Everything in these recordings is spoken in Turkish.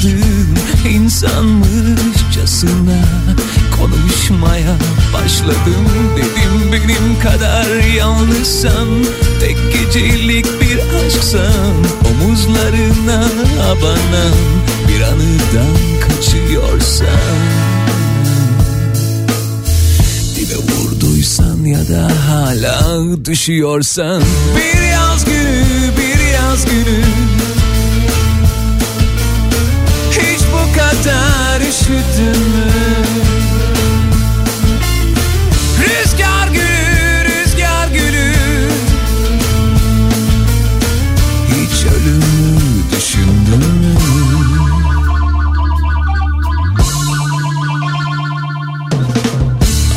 Rastladım İnsanmışçasına konuşmaya başladım. Dedim benim kadar yalnızsan tek gecelik bir aşksan Omuzlarına abanan bir anıdan kaçıyorsan Dibe vurduysan ya da hala düşüyorsan Bir yaz günü, bir yaz günü üşüdün? Rüzgar gülü, rüzgar gülü Hiç ölümü düşündün mü?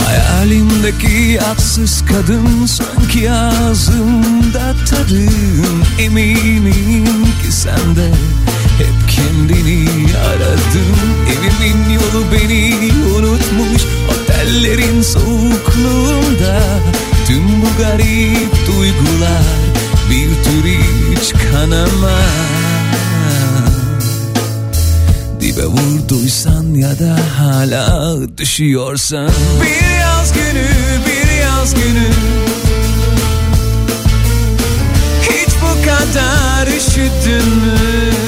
Hayalimdeki atsız kadın sanki ağzımda tadın Eminim ki sen de hep kendini aradın Evimin yolu beni unutmuş. Otellerin soğukluğunda Tüm bu garip duygular bir tür hiç kanamaz. Dibe vurduysan ya da hala düşüyorsan. Bir yaz günü, bir yaz günü. Hiç bu kadar üşüdün mü?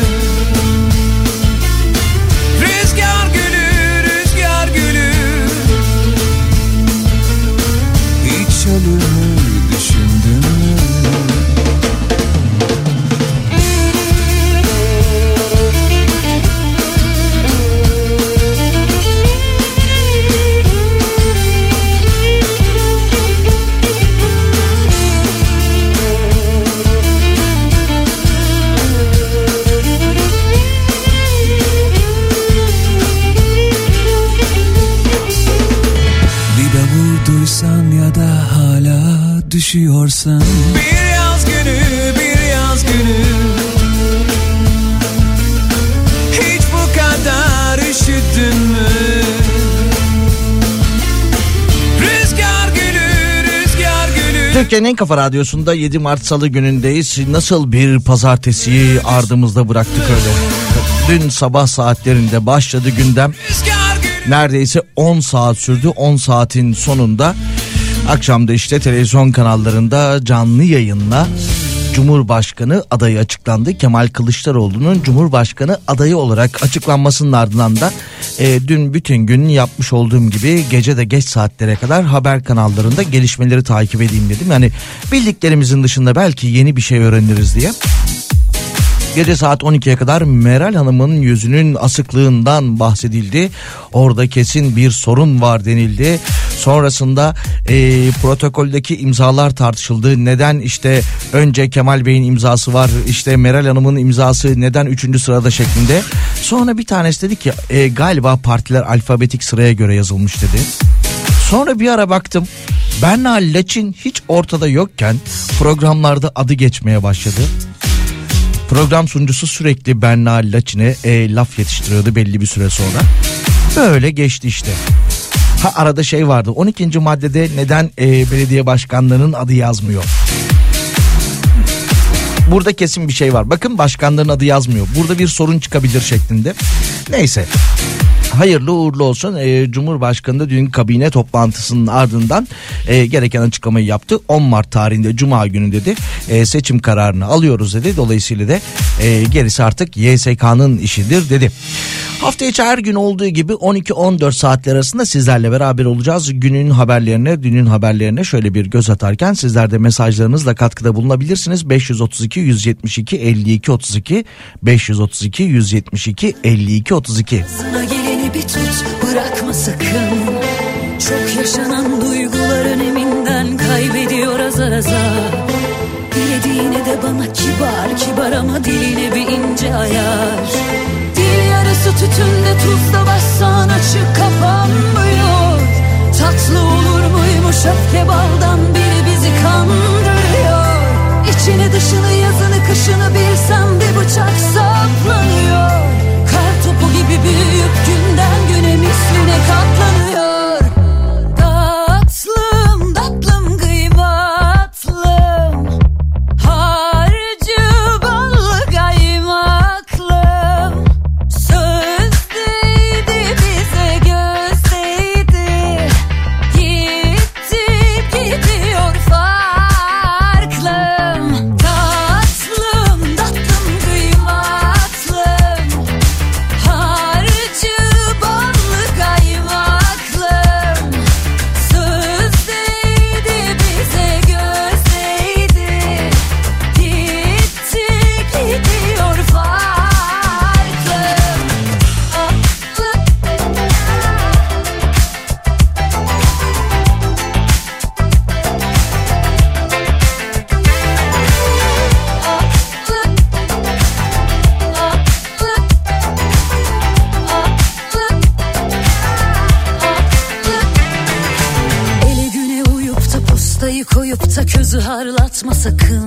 Düşüyorsan Bir yaz günü, bir yaz günü Hiç bu kadar üşüdün mü? Rüzgar gülü, rüzgar gülü Türkiye'nin en kafa radyosunda 7 Mart Salı günündeyiz. Nasıl bir pazartesiyi ardımızda bıraktık öyle. Dün sabah saatlerinde başladı gündem. Rüzgar Neredeyse 10 saat sürdü. 10 saatin sonunda akşamda işte televizyon kanallarında canlı yayınla Cumhurbaşkanı adayı açıklandı. Kemal Kılıçdaroğlu'nun Cumhurbaşkanı adayı olarak açıklanmasının ardından da e, dün bütün gün yapmış olduğum gibi gece de geç saatlere kadar haber kanallarında gelişmeleri takip edeyim dedim. Yani bildiklerimizin dışında belki yeni bir şey öğreniriz diye. Gece saat 12'ye kadar Meral Hanım'ın yüzünün asıklığından bahsedildi. Orada kesin bir sorun var denildi. Sonrasında e, protokoldeki imzalar tartışıldı. Neden işte önce Kemal Bey'in imzası var işte Meral Hanım'ın imzası neden 3. sırada şeklinde. Sonra bir tanesi dedi ki e, galiba partiler alfabetik sıraya göre yazılmış dedi. Sonra bir ara baktım Berna Laçin hiç ortada yokken programlarda adı geçmeye başladı. Program sunucusu sürekli Berna Laçin'e e, laf yetiştiriyordu belli bir süre sonra. Böyle geçti işte. Ha arada şey vardı 12. maddede neden e, belediye başkanlarının adı yazmıyor? Burada kesin bir şey var. Bakın başkanların adı yazmıyor. Burada bir sorun çıkabilir şeklinde. Neyse. Hayırlı uğurlu olsun. E, Cumhurbaşkanı da dün kabine toplantısının ardından e, gereken açıklamayı yaptı. 10 Mart tarihinde Cuma günü dedi e, seçim kararını alıyoruz dedi. Dolayısıyla da e, gerisi artık YSK'nın işidir dedi. Hafta içi her gün olduğu gibi 12-14 saatler arasında sizlerle beraber olacağız. Günün haberlerine, dünün haberlerine şöyle bir göz atarken sizler de mesajlarınızla katkıda bulunabilirsiniz. 532 172 52 32 532 172 52 32. Tut bırakma sakın. Çok yaşanan duygular öneminden kaybediyor azar azar. Dilediğine de bana kibar kibar ama diline bir ince ayar. Dil yarısı tütünde tuzla bassan açık kapanmıyor Tatlı olur muymuş öfke baldan biri bizi kandırıyor. İçini dışını yazını kışını bilsem bir bıçak saplanıyor. Kar topu gibi büyük günden güne misline közü harlatma sakın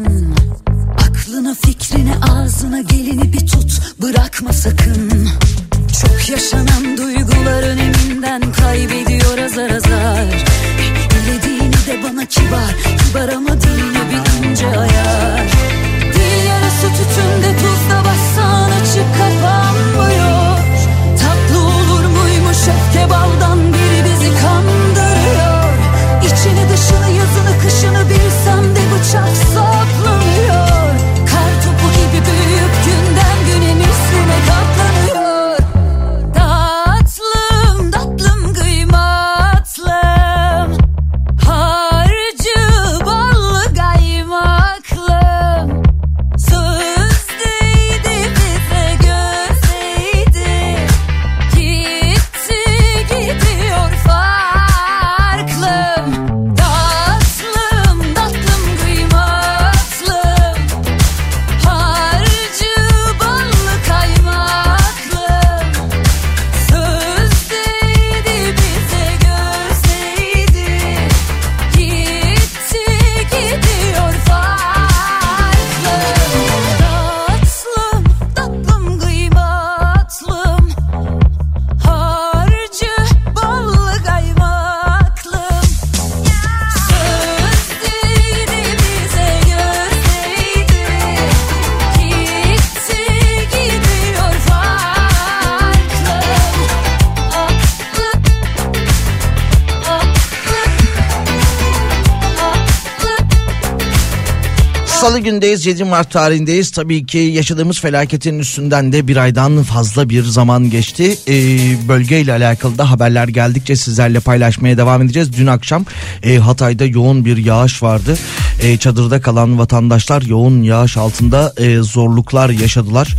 Salı gündeyiz 7 Mart tarihindeyiz. Tabii ki yaşadığımız felaketin üstünden de bir aydan fazla bir zaman geçti. Ee, bölgeyle alakalı da haberler geldikçe sizlerle paylaşmaya devam edeceğiz. Dün akşam e, Hatay'da yoğun bir yağış vardı. E, çadırda kalan vatandaşlar yoğun yağış altında e, zorluklar yaşadılar.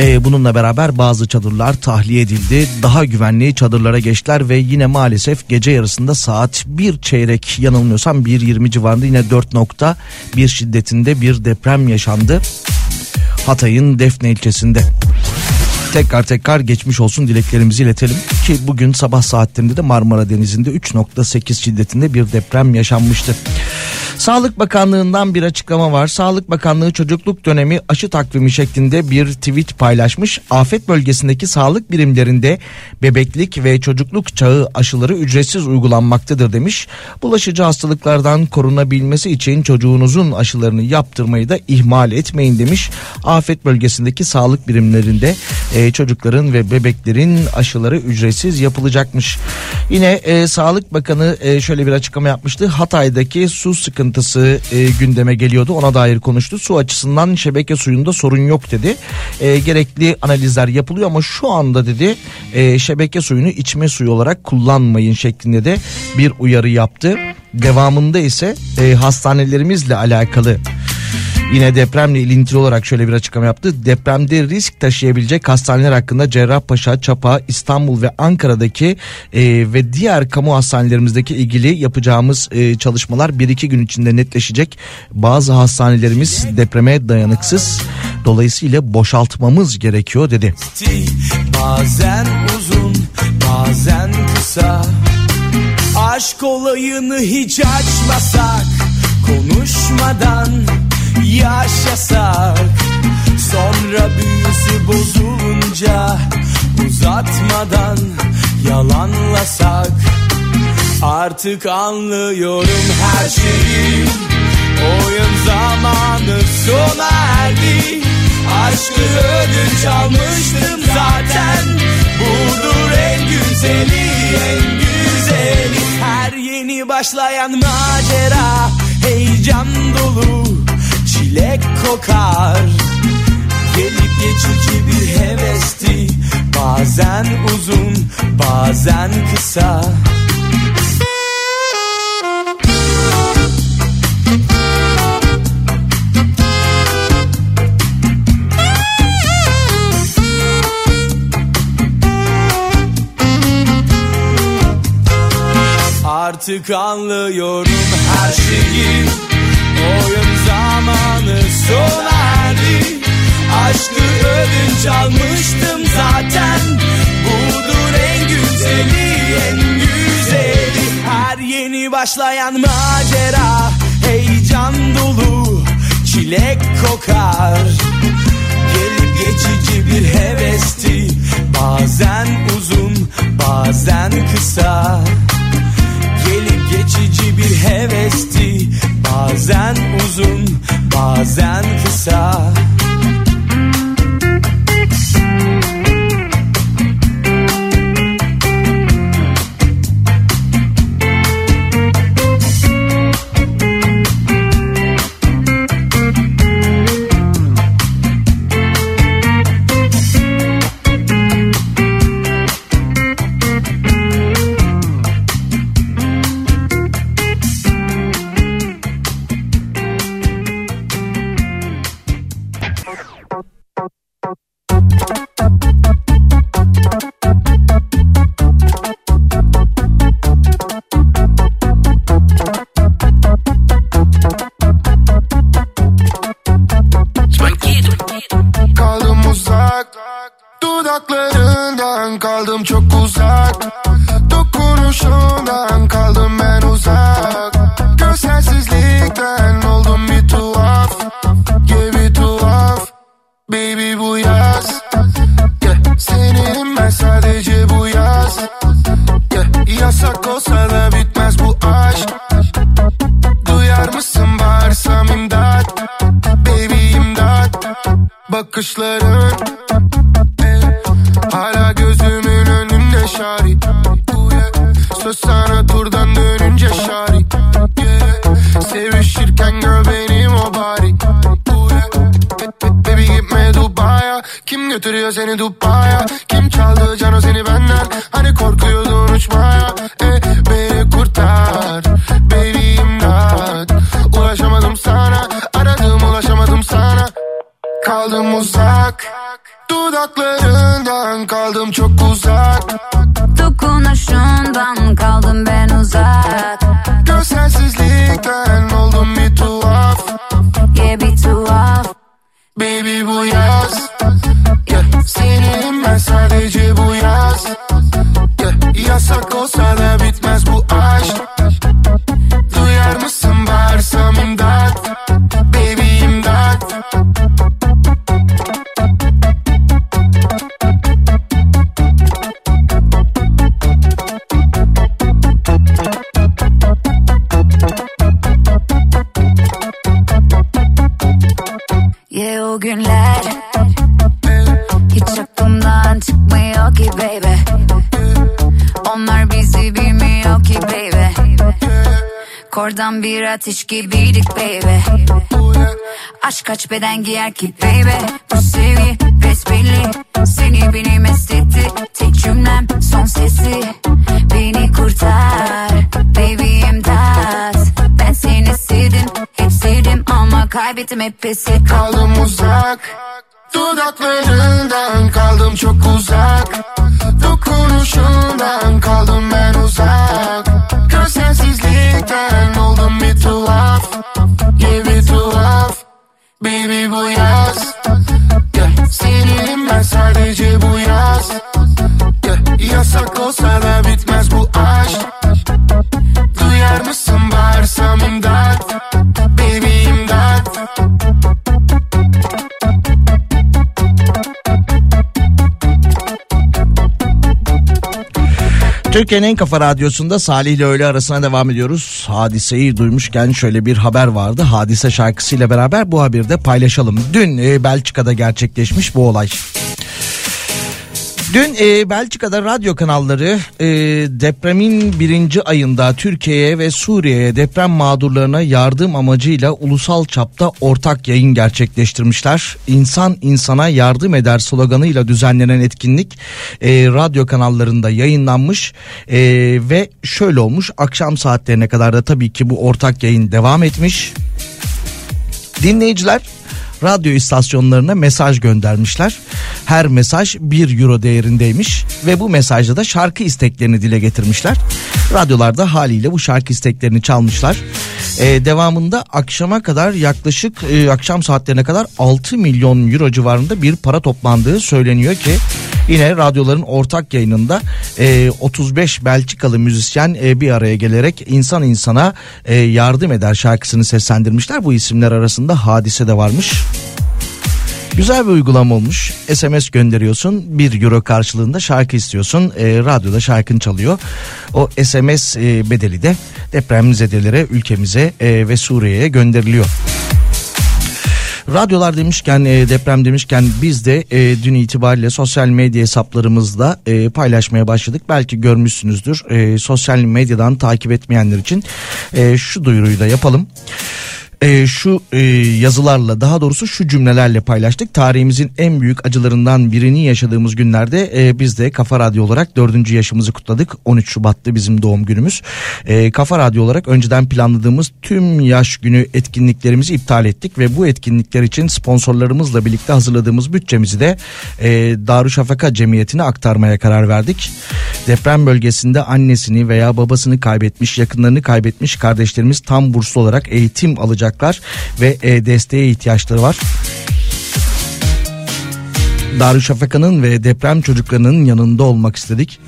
Ee, bununla beraber bazı çadırlar tahliye edildi. Daha güvenli çadırlara geçtiler ve yine maalesef gece yarısında saat bir çeyrek yanılmıyorsam 1.20 civarında yine 4.1 şiddetinde bir deprem yaşandı. Hatay'ın Defne ilçesinde. Tekrar tekrar geçmiş olsun dileklerimizi iletelim ki bugün sabah saatlerinde de Marmara Denizi'nde 3.8 şiddetinde bir deprem yaşanmıştı. Sağlık Bakanlığı'ndan bir açıklama var. Sağlık Bakanlığı çocukluk dönemi aşı takvimi şeklinde bir tweet paylaşmış. Afet bölgesindeki sağlık birimlerinde bebeklik ve çocukluk çağı aşıları ücretsiz uygulanmaktadır demiş. Bulaşıcı hastalıklardan korunabilmesi için çocuğunuzun aşılarını yaptırmayı da ihmal etmeyin demiş. Afet bölgesindeki sağlık birimlerinde e, çocukların ve bebeklerin aşıları ücretsiz yapılacakmış. Yine e, Sağlık Bakanı e, şöyle bir açıklama yapmıştı. Hatay'daki su sıkıntısı e, gündeme geliyordu. Ona dair konuştu. Su açısından şebeke suyunda sorun yok dedi. E, gerekli analizler yapılıyor ama şu anda dedi e, şebeke suyunu içme suyu olarak kullanmayın şeklinde de bir uyarı yaptı. Devamında ise e, hastanelerimizle alakalı Yine depremle ilintili olarak şöyle bir açıklama yaptı. Depremde risk taşıyabilecek hastaneler hakkında Cerrahpaşa, Çapa, İstanbul ve Ankara'daki e, ve diğer kamu hastanelerimizdeki ilgili yapacağımız e, çalışmalar bir iki gün içinde netleşecek. Bazı hastanelerimiz depreme dayanıksız. Dolayısıyla boşaltmamız gerekiyor dedi. Bazen uzun, bazen kısa. Aşk olayını hiç açmasak, konuşmadan yaşasak Sonra büyüsü bozulunca uzatmadan yalanlasak. Artık anlıyorum her şeyi. Oyun zamanı sona erdi. Aşkı ödünç almıştım zaten. Budur en güzeli en güzeli. Her yeni başlayan macera Heyecan dolu çilek kokar. Gelip geçici bir hevesti Bazen uzun bazen kısa. Artık anlıyorum her şeyi Oyun zamanı sona erdi Aşkı ödünç almıştım zaten. Budur en güzeli en güzeli. Her yeni başlayan macera Heyecan dolu çilek kokar. Gelip geçici bir hevesti Bazen uzun bazen kısa geçici bir hevesti. Bazen uzun bazen kısa bakışların ateş gibiydik baby. Aşk kaç beden giyer ki baby? Bu sevgi besbelli. Seni benim estetti. Tek cümlem son sesi. Beni kurtar. Baby imdat. Ben seni sevdim Hep sevdim ama kaybettim hep pes ettim Kaldım uzak. Dudaklarından kaldım çok uzak Türkiye'nin en kafa radyosunda Salih ile öğle arasına devam ediyoruz. Hadiseyi duymuşken şöyle bir haber vardı. Hadise şarkısıyla beraber bu haberi de paylaşalım. Dün e, Belçika'da gerçekleşmiş bu olay. Dün e, Belçika'da radyo kanalları e, depremin birinci ayında Türkiye'ye ve Suriye'ye deprem mağdurlarına yardım amacıyla ulusal çapta ortak yayın gerçekleştirmişler. İnsan insana yardım eder sloganıyla düzenlenen etkinlik e, radyo kanallarında yayınlanmış e, ve şöyle olmuş akşam saatlerine kadar da tabii ki bu ortak yayın devam etmiş. Dinleyiciler radyo istasyonlarına mesaj göndermişler. Her mesaj 1 euro değerindeymiş ve bu mesajda da şarkı isteklerini dile getirmişler. Radyolarda haliyle bu şarkı isteklerini çalmışlar. Ee, devamında akşama kadar yaklaşık e, akşam saatlerine kadar 6 milyon euro civarında bir para toplandığı söyleniyor ki yine radyoların ortak yayınında e, 35 Belçikalı müzisyen e, bir araya gelerek insan insana e, yardım eder şarkısını seslendirmişler. Bu isimler arasında hadise de varmış. Güzel bir uygulama olmuş. SMS gönderiyorsun. Bir euro karşılığında şarkı istiyorsun. E, radyoda şarkın çalıyor. O SMS e, bedeli de depremzedelere, ülkemize e, ve Suriye'ye gönderiliyor. Radyolar demişken e, deprem demişken biz de e, dün itibariyle sosyal medya hesaplarımızda e, paylaşmaya başladık. Belki görmüşsünüzdür. Sosyal medyadan takip etmeyenler için şu duyuruyu da yapalım e, şu e, yazılarla daha doğrusu şu cümlelerle paylaştık. Tarihimizin en büyük acılarından birini yaşadığımız günlerde e, biz de Kafa Radyo olarak dördüncü yaşımızı kutladık. 13 Şubat'ta bizim doğum günümüz. E, Kafa Radyo olarak önceden planladığımız tüm yaş günü etkinliklerimizi iptal ettik ve bu etkinlikler için sponsorlarımızla birlikte hazırladığımız bütçemizi de e, Darüşşafaka Cemiyeti'ne aktarmaya karar verdik. Deprem bölgesinde annesini veya babasını kaybetmiş, yakınlarını kaybetmiş kardeşlerimiz tam burslu olarak eğitim alacak alacaklar ve e, desteğe ihtiyaçları var. Darüşşafaka'nın ve deprem çocuklarının yanında olmak istedik.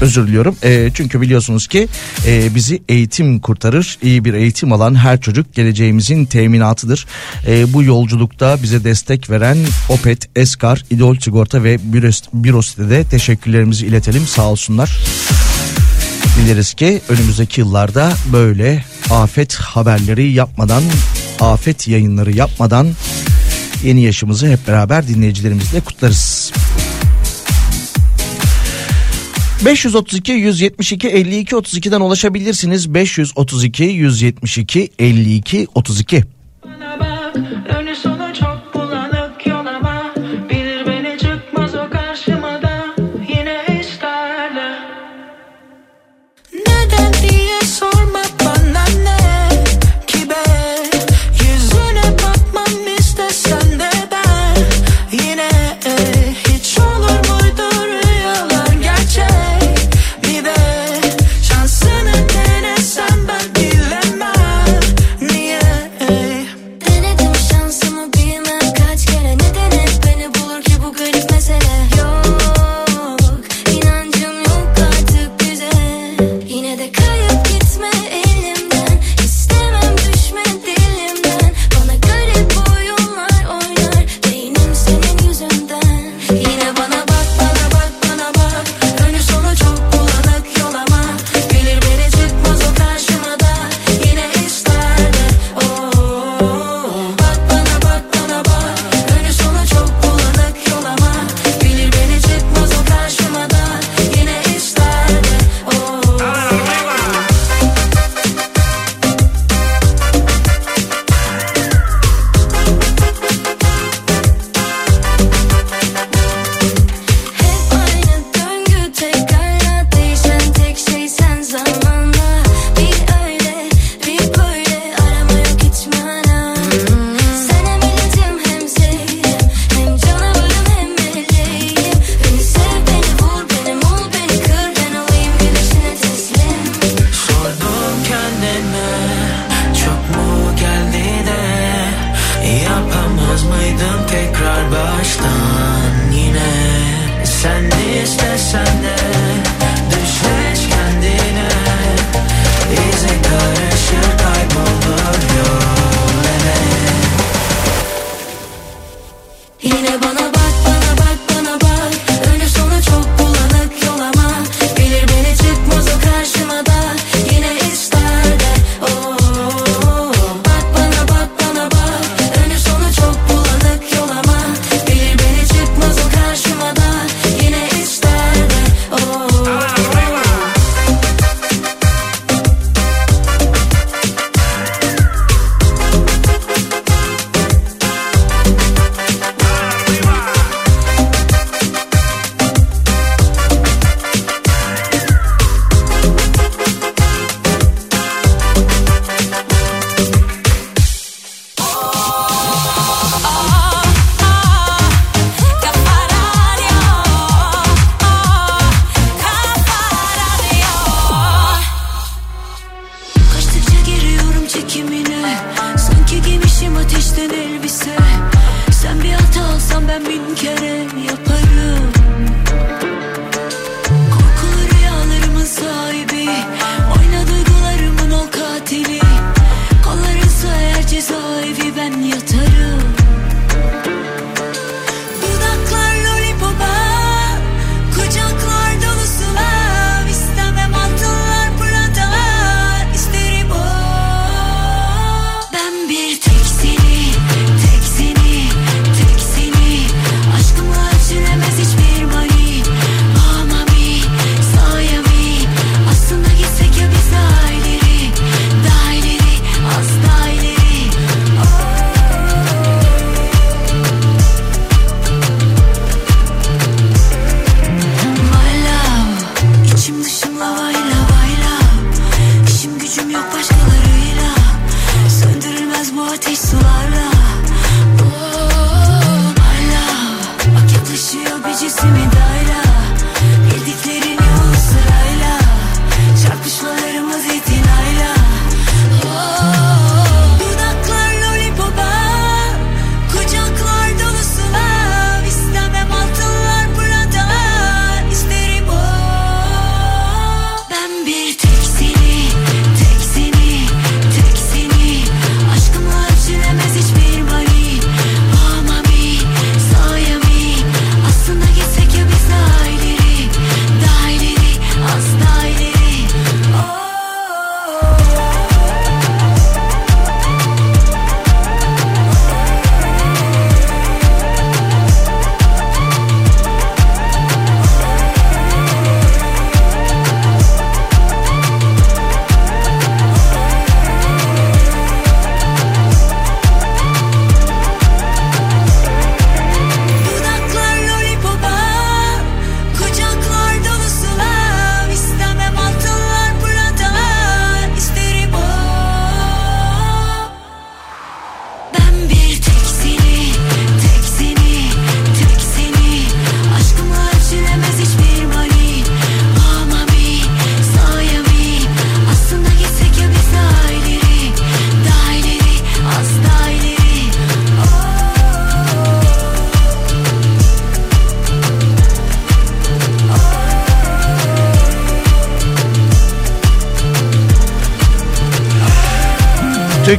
Özür diliyorum. E, çünkü biliyorsunuz ki e, bizi eğitim kurtarır. İyi bir eğitim alan her çocuk geleceğimizin teminatıdır. E, bu yolculukta bize destek veren Opet, Eskar, İdol Sigorta ve Büros'te de teşekkürlerimizi iletelim. Sağ olsunlar. Dileriz ki önümüzdeki yıllarda böyle afet haberleri yapmadan, afet yayınları yapmadan yeni yaşımızı hep beraber dinleyicilerimizle kutlarız. 532 172 52 32'den ulaşabilirsiniz. 532 172 52 32.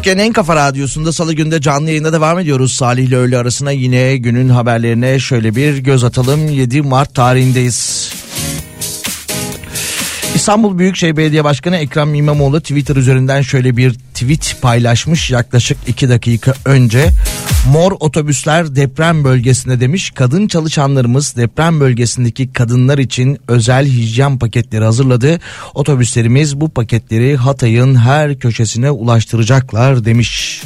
Türkiye'nin en kafa radyosunda salı günde canlı yayında devam ediyoruz. Salih ile öğle arasına yine günün haberlerine şöyle bir göz atalım. 7 Mart tarihindeyiz. İstanbul Büyükşehir Belediye Başkanı Ekrem İmamoğlu Twitter üzerinden şöyle bir tweet paylaşmış yaklaşık 2 dakika önce. Mor otobüsler deprem bölgesinde demiş. Kadın çalışanlarımız deprem bölgesindeki kadınlar için özel hijyen paketleri hazırladı. Otobüslerimiz bu paketleri Hatay'ın her köşesine ulaştıracaklar demiş.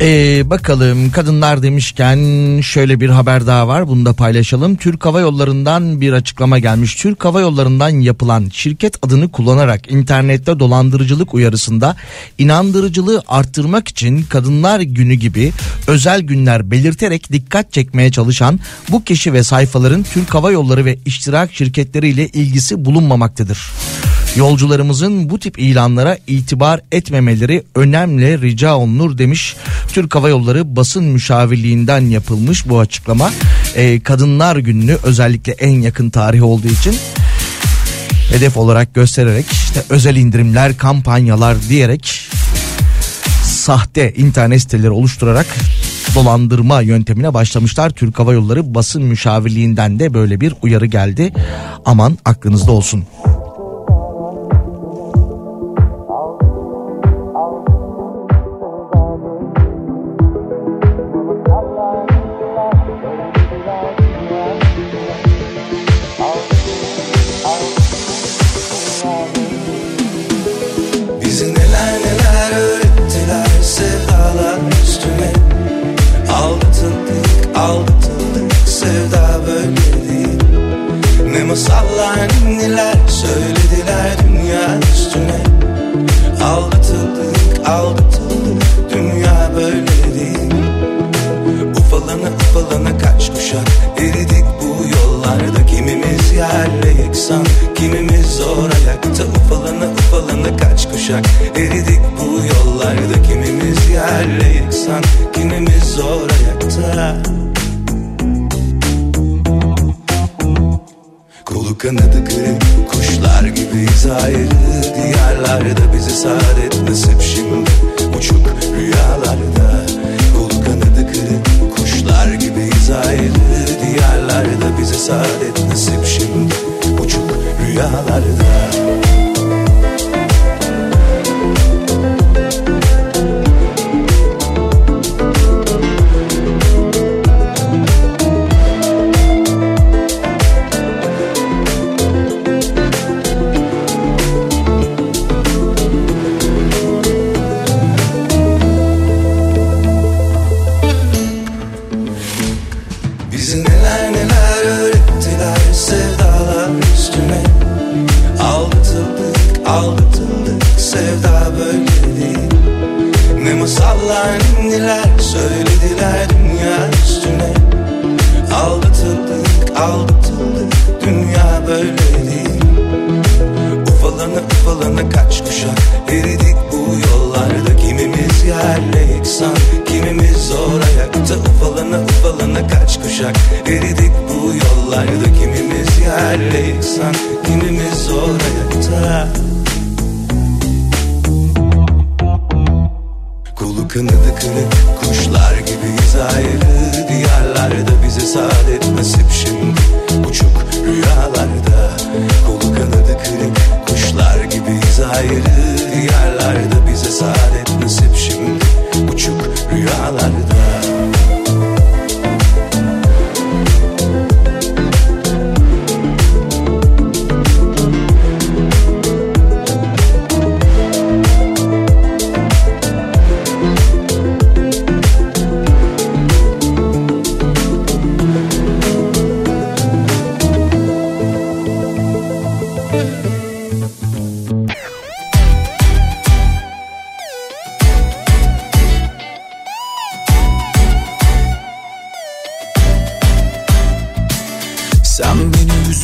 Ee, bakalım kadınlar demişken şöyle bir haber daha var bunu da paylaşalım. Türk Hava Yolları'ndan bir açıklama gelmiş. Türk Hava Yolları'ndan yapılan şirket adını kullanarak internette dolandırıcılık uyarısında inandırıcılığı arttırmak için Kadınlar Günü gibi özel günler belirterek dikkat çekmeye çalışan bu kişi ve sayfaların Türk Hava Yolları ve iştirak şirketleriyle ilgisi bulunmamaktadır. Yolcularımızın bu tip ilanlara itibar etmemeleri önemli rica olunur demiş. Türk Hava Yolları basın müşavirliğinden yapılmış bu açıklama. Ee, Kadınlar Günü'nü özellikle en yakın tarih olduğu için hedef olarak göstererek işte özel indirimler, kampanyalar diyerek sahte internet siteleri oluşturarak dolandırma yöntemine başlamışlar. Türk Hava Yolları basın müşavirliğinden de böyle bir uyarı geldi. Aman aklınızda olsun. Kaç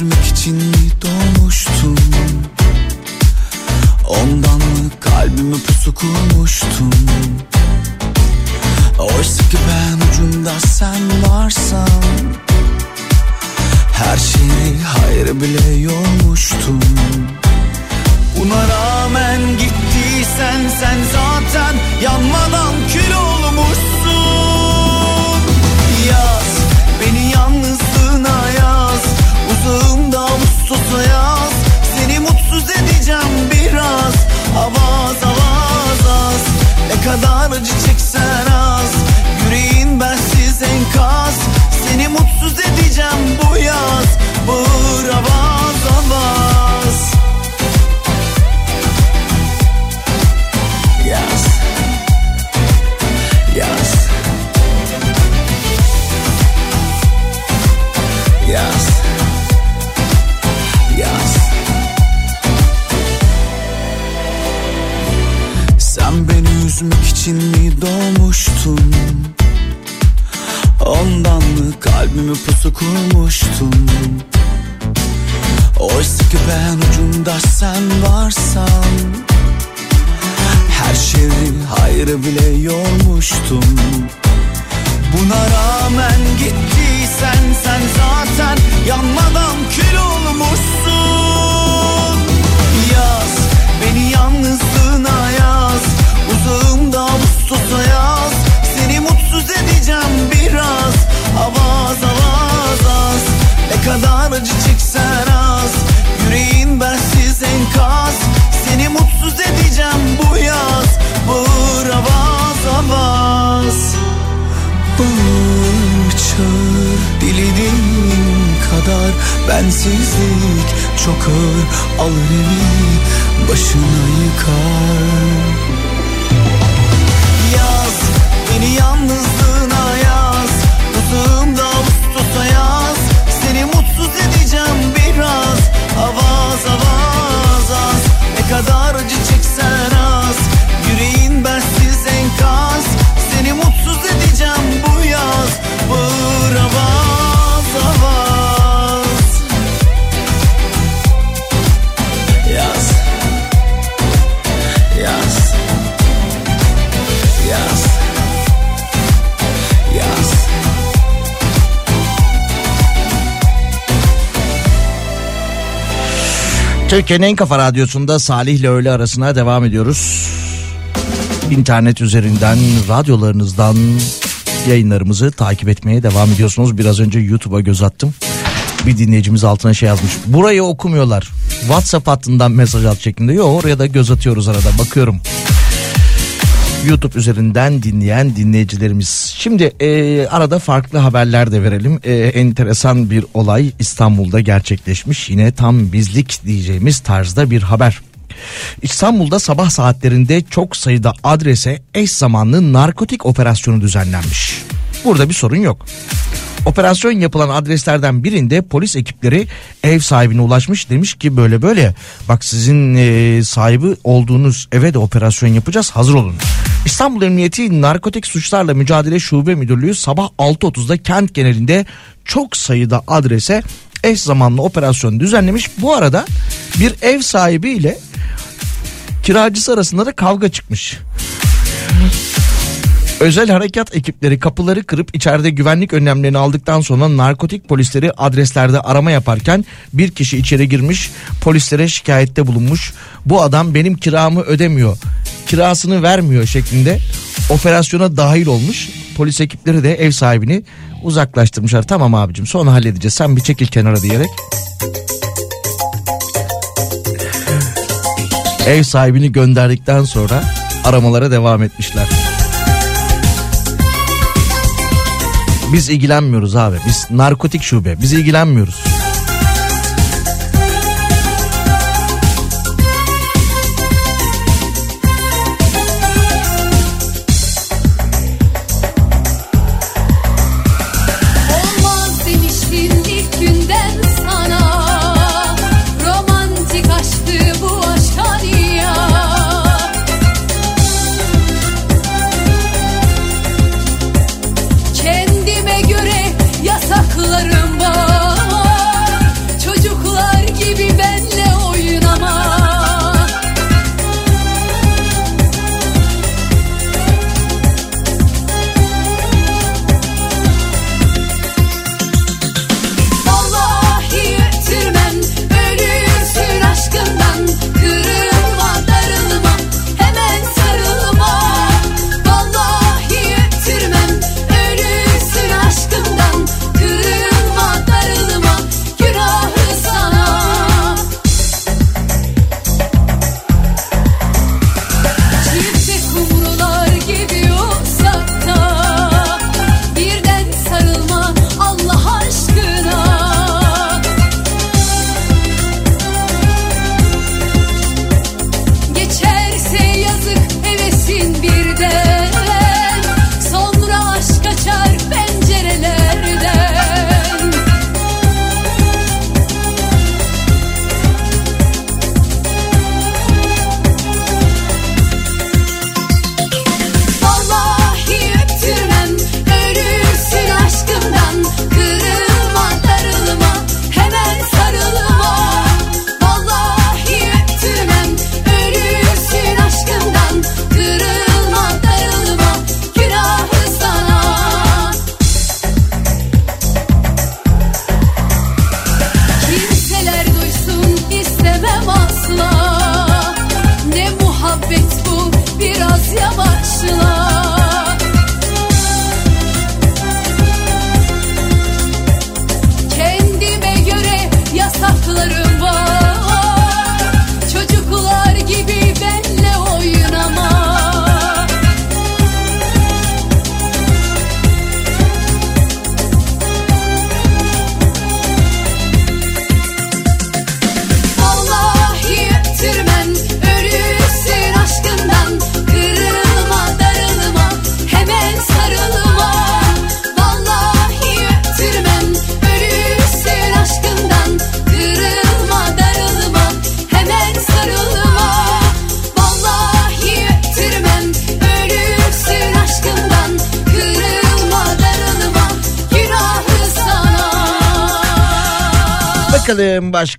üzmek için mi doğmuştun Ondan mı kalbimi pusu kurmuştun Türkiye'nin en kafa radyosunda Salih ile öğle arasına devam ediyoruz. İnternet üzerinden, radyolarınızdan yayınlarımızı takip etmeye devam ediyorsunuz. Biraz önce YouTube'a göz attım. Bir dinleyicimiz altına şey yazmış. Burayı okumuyorlar. WhatsApp hattından mesaj at şeklinde. Yok oraya da göz atıyoruz arada bakıyorum. YouTube üzerinden dinleyen dinleyicilerimiz. Şimdi e, arada farklı haberler de verelim. E, enteresan bir olay İstanbul'da gerçekleşmiş. Yine tam bizlik diyeceğimiz tarzda bir haber. İstanbul'da sabah saatlerinde çok sayıda adrese eş zamanlı narkotik operasyonu düzenlenmiş. Burada bir sorun yok. Operasyon yapılan adreslerden birinde polis ekipleri ev sahibine ulaşmış demiş ki böyle böyle bak sizin e, sahibi olduğunuz eve de operasyon yapacağız hazır olun. İstanbul Emniyeti Narkotik Suçlarla Mücadele Şube Müdürlüğü sabah 6.30'da kent genelinde çok sayıda adrese eş zamanlı operasyon düzenlemiş. Bu arada bir ev sahibi ile kiracısı arasında da kavga çıkmış. Özel harekat ekipleri kapıları kırıp içeride güvenlik önlemlerini aldıktan sonra narkotik polisleri adreslerde arama yaparken bir kişi içeri girmiş polislere şikayette bulunmuş. Bu adam benim kiramı ödemiyor kirasını vermiyor şeklinde operasyona dahil olmuş. Polis ekipleri de ev sahibini uzaklaştırmışlar. Tamam abicim sonra halledeceğiz sen bir çekil kenara diyerek. Ev sahibini gönderdikten sonra aramalara devam etmişler. Biz ilgilenmiyoruz abi. Biz narkotik şube. Biz ilgilenmiyoruz.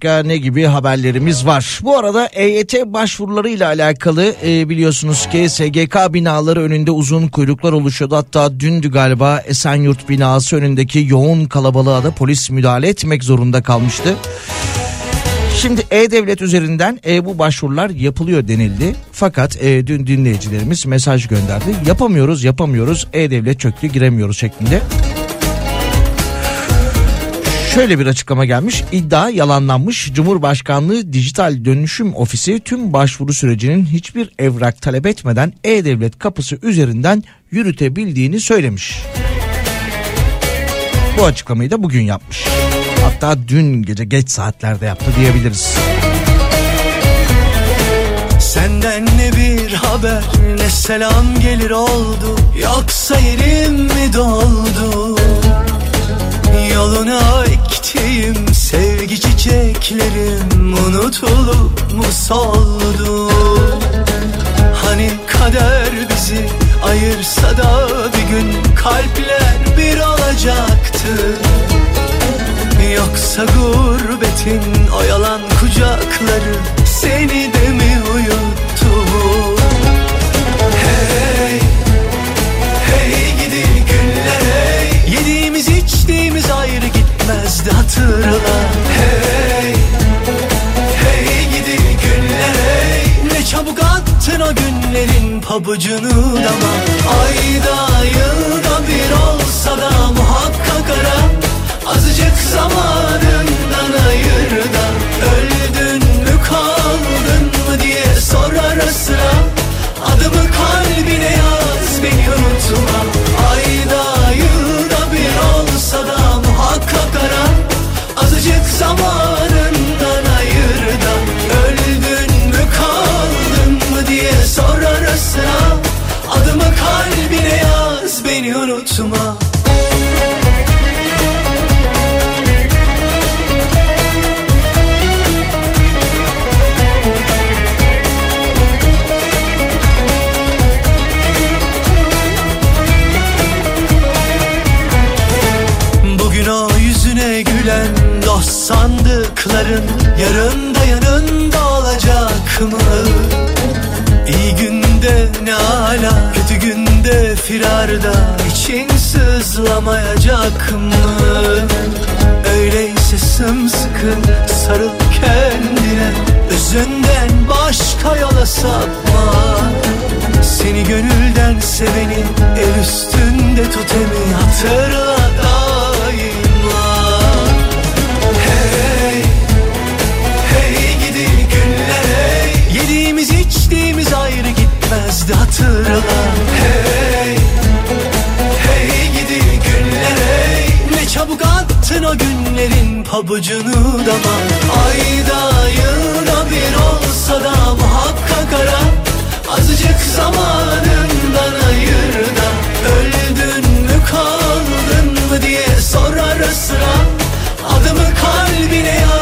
Başka ne gibi haberlerimiz var. Bu arada EYT başvurularıyla alakalı e, biliyorsunuz ki SGK binaları önünde uzun kuyruklar oluşuyordu. Hatta dündü galiba Esenyurt binası önündeki yoğun kalabalığa da polis müdahale etmek zorunda kalmıştı. Şimdi E-Devlet üzerinden e, bu başvurular yapılıyor denildi. Fakat e, dün dinleyicilerimiz mesaj gönderdi. Yapamıyoruz yapamıyoruz E-Devlet çöktü giremiyoruz şeklinde. Şöyle bir açıklama gelmiş. İddia yalanlanmış. Cumhurbaşkanlığı Dijital Dönüşüm Ofisi tüm başvuru sürecinin hiçbir evrak talep etmeden E-Devlet kapısı üzerinden yürütebildiğini söylemiş. Bu açıklamayı da bugün yapmış. Hatta dün gece geç saatlerde yaptı diyebiliriz. Senden ne bir haber ne selam gelir oldu Yoksa yerim mi doldu Yoluna ektiğim sevgi çiçeklerim Unutulup mu soldu? Hani kader bizi ayırsa da bir gün Kalpler bir olacaktı. Yoksa gurbetin o yalan kucakları Seni de mi uyuttu hatırla. Hey, hey gidi günler hey. Ne çabuk attın o günlerin pabucunu dama. Ayda yılda bir olsa da muhakkak ara. Azıcık zamanından ayır da Öldün mü kaldın mı diye sor ara sıra Adımı kalbine yaz beni unutma sızlamayacak mı? Öyleyse sımsıkı sarıl kendine. Özünden başka yola sapma. Seni gönülden seveni el üstünde tutemi hatırla daima. Hey, hey gidi günler hey. Yediğimiz içtiğimiz ayrı gitmezdi hatırla. Hey günlerin pabucunu dama Ayda yılda bir olsa da muhakkak ara. Azıcık zamanından ayır da Öldün mü kaldın mı diye sor ara sıra. Adımı kalbine yaz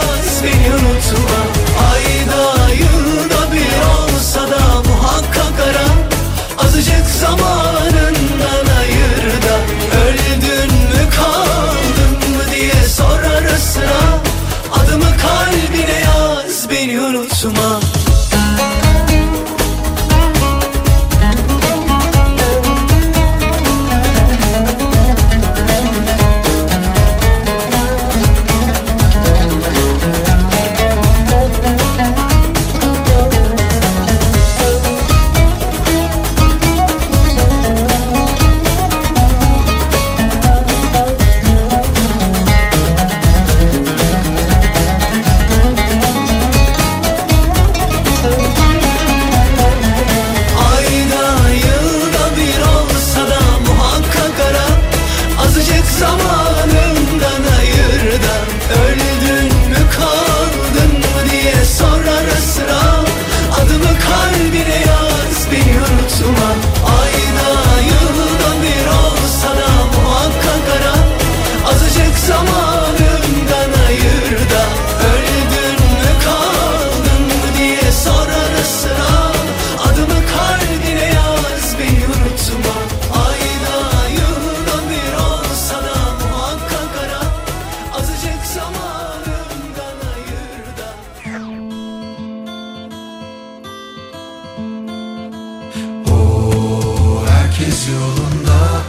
Herkes yolunda.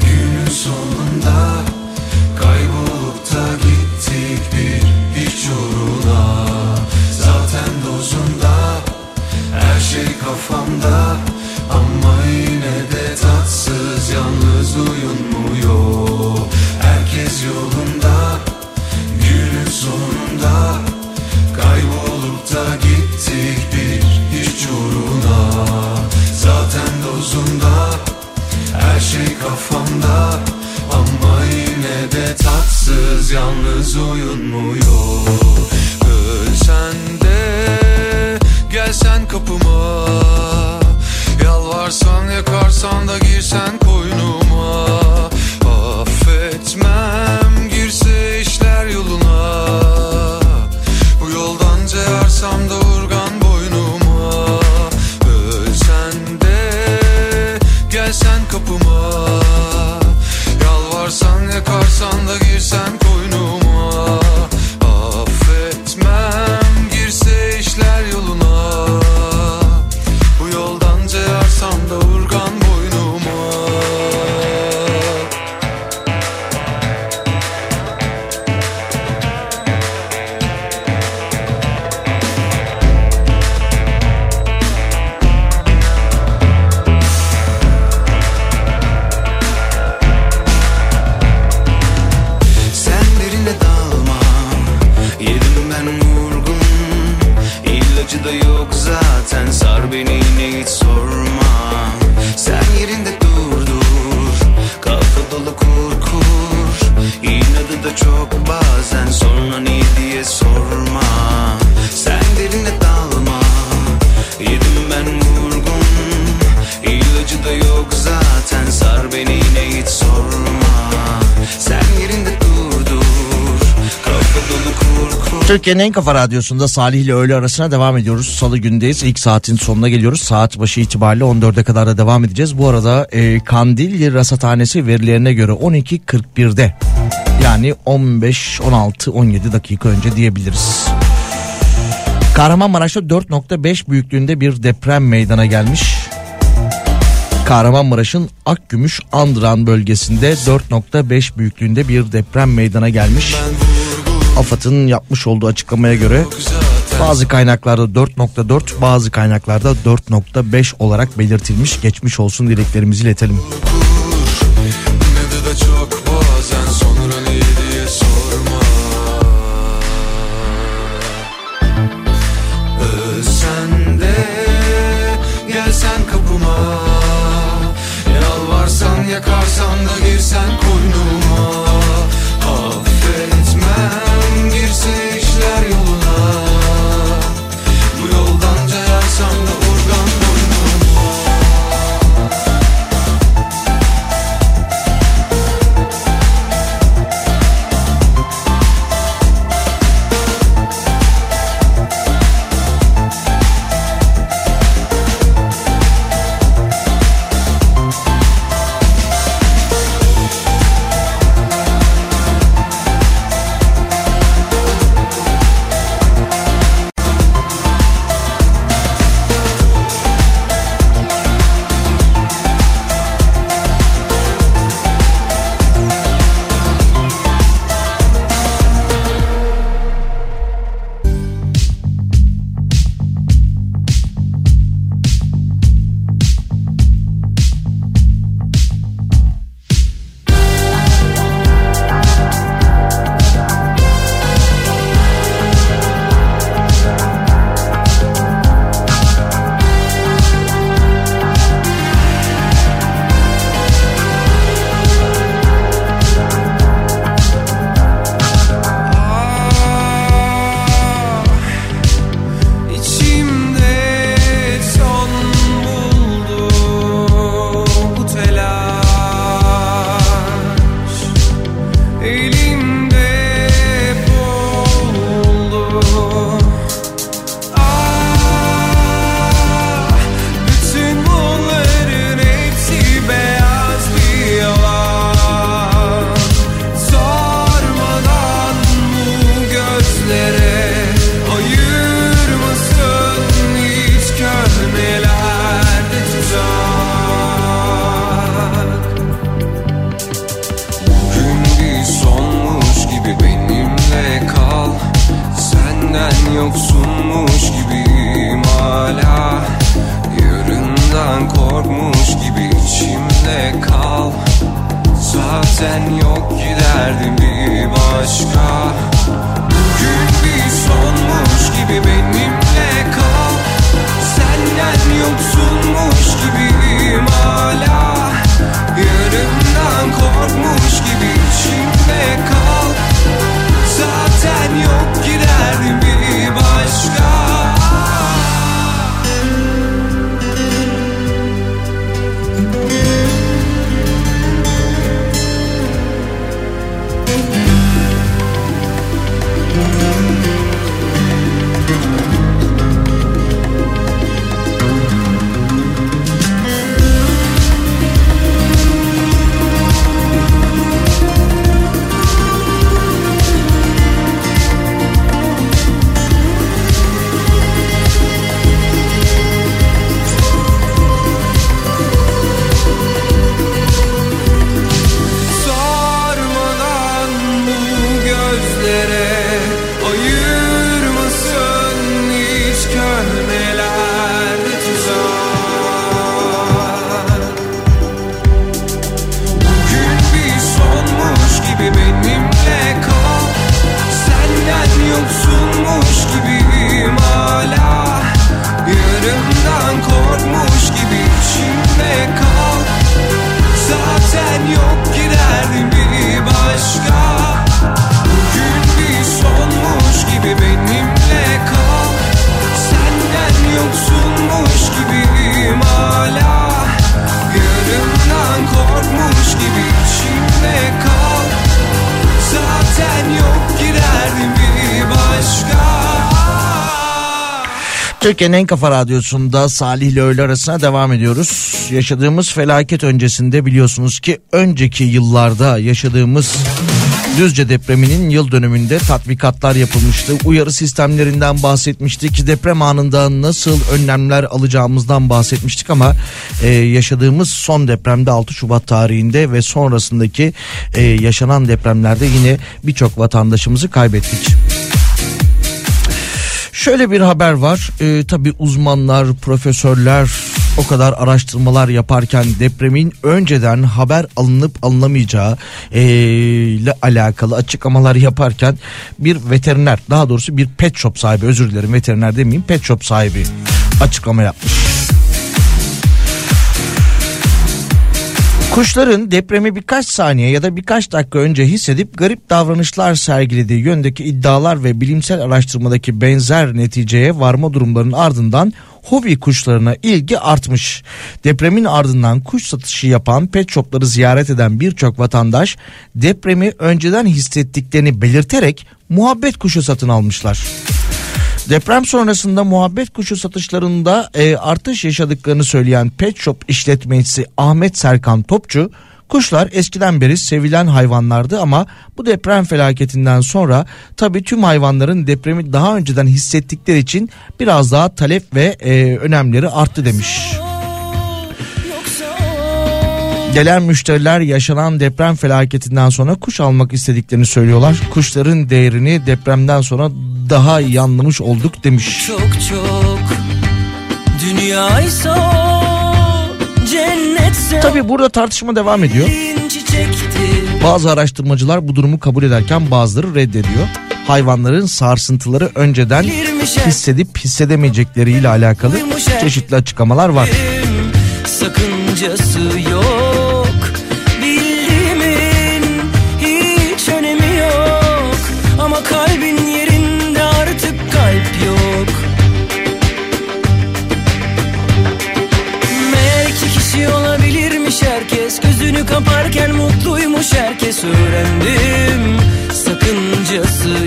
Günün sonunda Yalnız uyunmuyor. Ölsen Türkiye'nin en kafa radyosunda Salih ile öğle arasına devam ediyoruz. Salı gündeyiz. İlk saatin sonuna geliyoruz. Saat başı itibariyle 14'e kadar da devam edeceğiz. Bu arada e, Kandilli Rasathanesi verilerine göre 12.41'de yani 15, 16, 17 dakika önce diyebiliriz. Kahramanmaraş'ta 4.5 büyüklüğünde bir deprem meydana gelmiş. Kahramanmaraş'ın Akgümüş Andıran bölgesinde 4.5 büyüklüğünde bir deprem meydana gelmiş. AFAD'ın yapmış olduğu açıklamaya göre bazı kaynaklarda 4.4 bazı kaynaklarda 4.5 olarak belirtilmiş. Geçmiş olsun dileklerimizi iletelim. Türkiye'nin en kafa radyosunda Salih ile öğle arasına devam ediyoruz. Yaşadığımız felaket öncesinde biliyorsunuz ki önceki yıllarda yaşadığımız Düzce depreminin yıl dönümünde tatbikatlar yapılmıştı. Uyarı sistemlerinden bahsetmiştik. Deprem anında nasıl önlemler alacağımızdan bahsetmiştik ama e, yaşadığımız son depremde 6 Şubat tarihinde ve sonrasındaki e, yaşanan depremlerde yine birçok vatandaşımızı kaybettik. Şöyle bir haber var. Ee, tabii uzmanlar, profesörler o kadar araştırmalar yaparken depremin önceden haber alınıp alınamayacağı ee, ile alakalı açıklamalar yaparken bir veteriner daha doğrusu bir pet shop sahibi özür dilerim veteriner demeyeyim pet shop sahibi açıklama yapmış. Kuşların depremi birkaç saniye ya da birkaç dakika önce hissedip garip davranışlar sergilediği yöndeki iddialar ve bilimsel araştırmadaki benzer neticeye varma durumlarının ardından hobi kuşlarına ilgi artmış. Depremin ardından kuş satışı yapan pet shopları ziyaret eden birçok vatandaş depremi önceden hissettiklerini belirterek muhabbet kuşu satın almışlar. Deprem sonrasında muhabbet kuşu satışlarında e, artış yaşadıklarını söyleyen pet shop işletmecisi Ahmet Serkan Topçu Kuşlar eskiden beri sevilen hayvanlardı ama bu deprem felaketinden sonra tabii tüm hayvanların depremi daha önceden hissettikleri için biraz daha talep ve e, önemleri arttı demiş. Gelen müşteriler yaşanan deprem felaketinden sonra kuş almak istediklerini söylüyorlar. Kuşların değerini depremden sonra daha iyi anlamış olduk demiş. Çok çok dünyaysa o cennetse Tabii burada tartışma devam ediyor. Bazı araştırmacılar bu durumu kabul ederken bazıları reddediyor. Hayvanların sarsıntıları önceden hissedip hissedemeyecekleriyle alakalı çeşitli açıklamalar var. sakıncası yok kaparken mutluymuş herkes Öğrendim. Sakıncası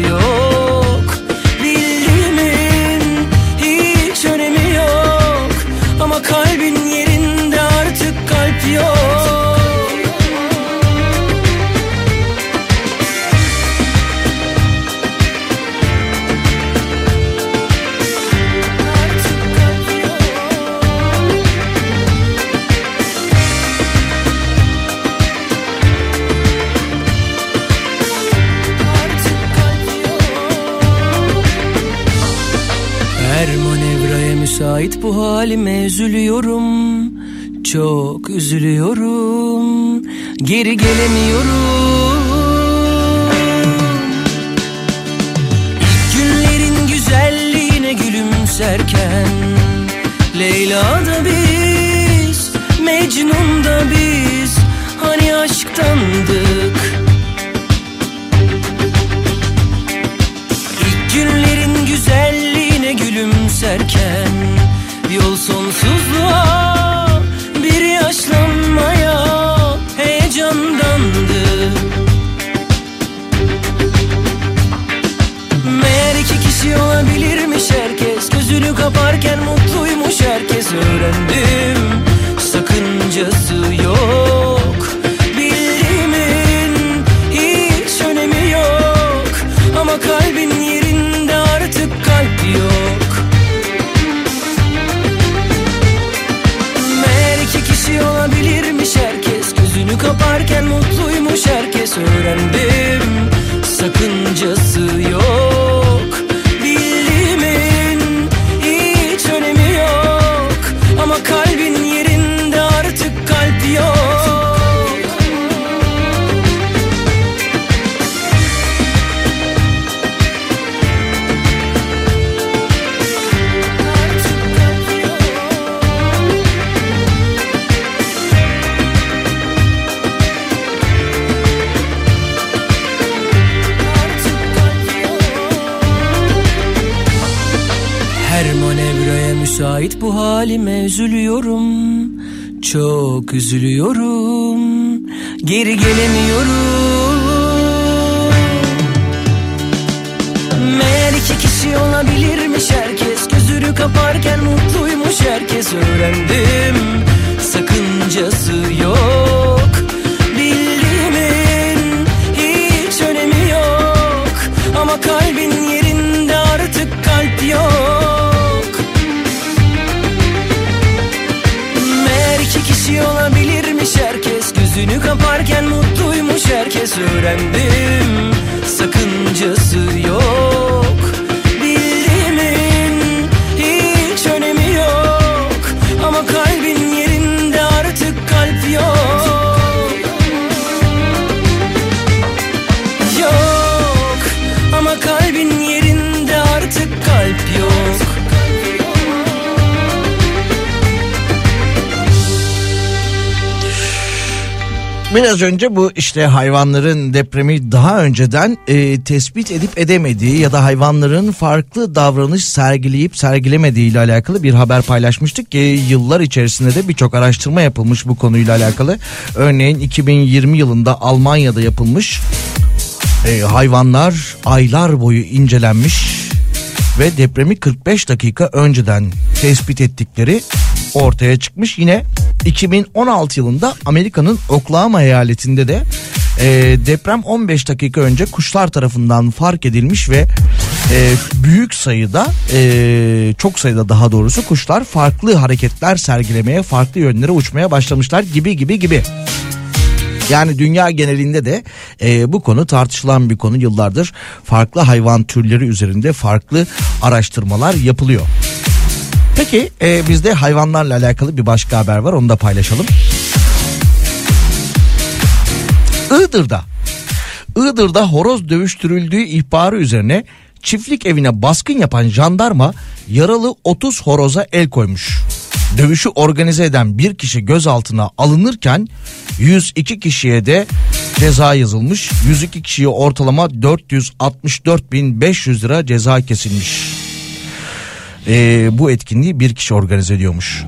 halime üzülüyorum Çok üzülüyorum. Geri gelemiyorum. İlk günlerin güzelliğine gülümserken Leyla'da biz, Mecnun'da biz Hani aşktandık. İlk günlerin güzelliğine gülümserken sonsuzluğa bir yaşlanmaya heyecandandı Meğer iki kişi olabilirmiş herkes Gözünü kaparken mutluymuş herkes Öğrendim halime üzülüyorum. Çok üzülüyorum. Geri gelemiyorum. Meğer iki kişi olabilirmiş herkes. Gözünü kaparken mutluymuş herkes. Öğrendim sakıncası yok Gözünü kaparken mutluymuş herkes Öğrendim. Sakıncası yok Biraz önce bu işte hayvanların depremi daha önceden e, tespit edip edemediği ya da hayvanların farklı davranış sergileyip sergilemediği ile alakalı bir haber paylaşmıştık ki yıllar içerisinde de birçok araştırma yapılmış bu konuyla alakalı. Örneğin 2020 yılında Almanya'da yapılmış e, hayvanlar aylar boyu incelenmiş ve depremi 45 dakika önceden tespit ettikleri ortaya çıkmış. Yine 2016 yılında Amerika'nın Oklahoma eyaletinde de e, deprem 15 dakika önce kuşlar tarafından fark edilmiş ve e, büyük sayıda e, çok sayıda daha doğrusu kuşlar farklı hareketler sergilemeye farklı yönlere uçmaya başlamışlar gibi gibi gibi. Yani dünya genelinde de e, bu konu tartışılan bir konu yıllardır farklı hayvan türleri üzerinde farklı araştırmalar yapılıyor. Peki e, bizde hayvanlarla alakalı bir başka haber var onu da paylaşalım. Iğdır'da Iğdır'da horoz dövüştürüldüğü ihbarı üzerine çiftlik evine baskın yapan jandarma yaralı 30 horoza el koymuş. Dövüşü organize eden bir kişi gözaltına alınırken 102 kişiye de ceza yazılmış. 102 kişiye ortalama 464.500 lira ceza kesilmiş. Ee, bu etkinliği bir kişi organize ediyormuş.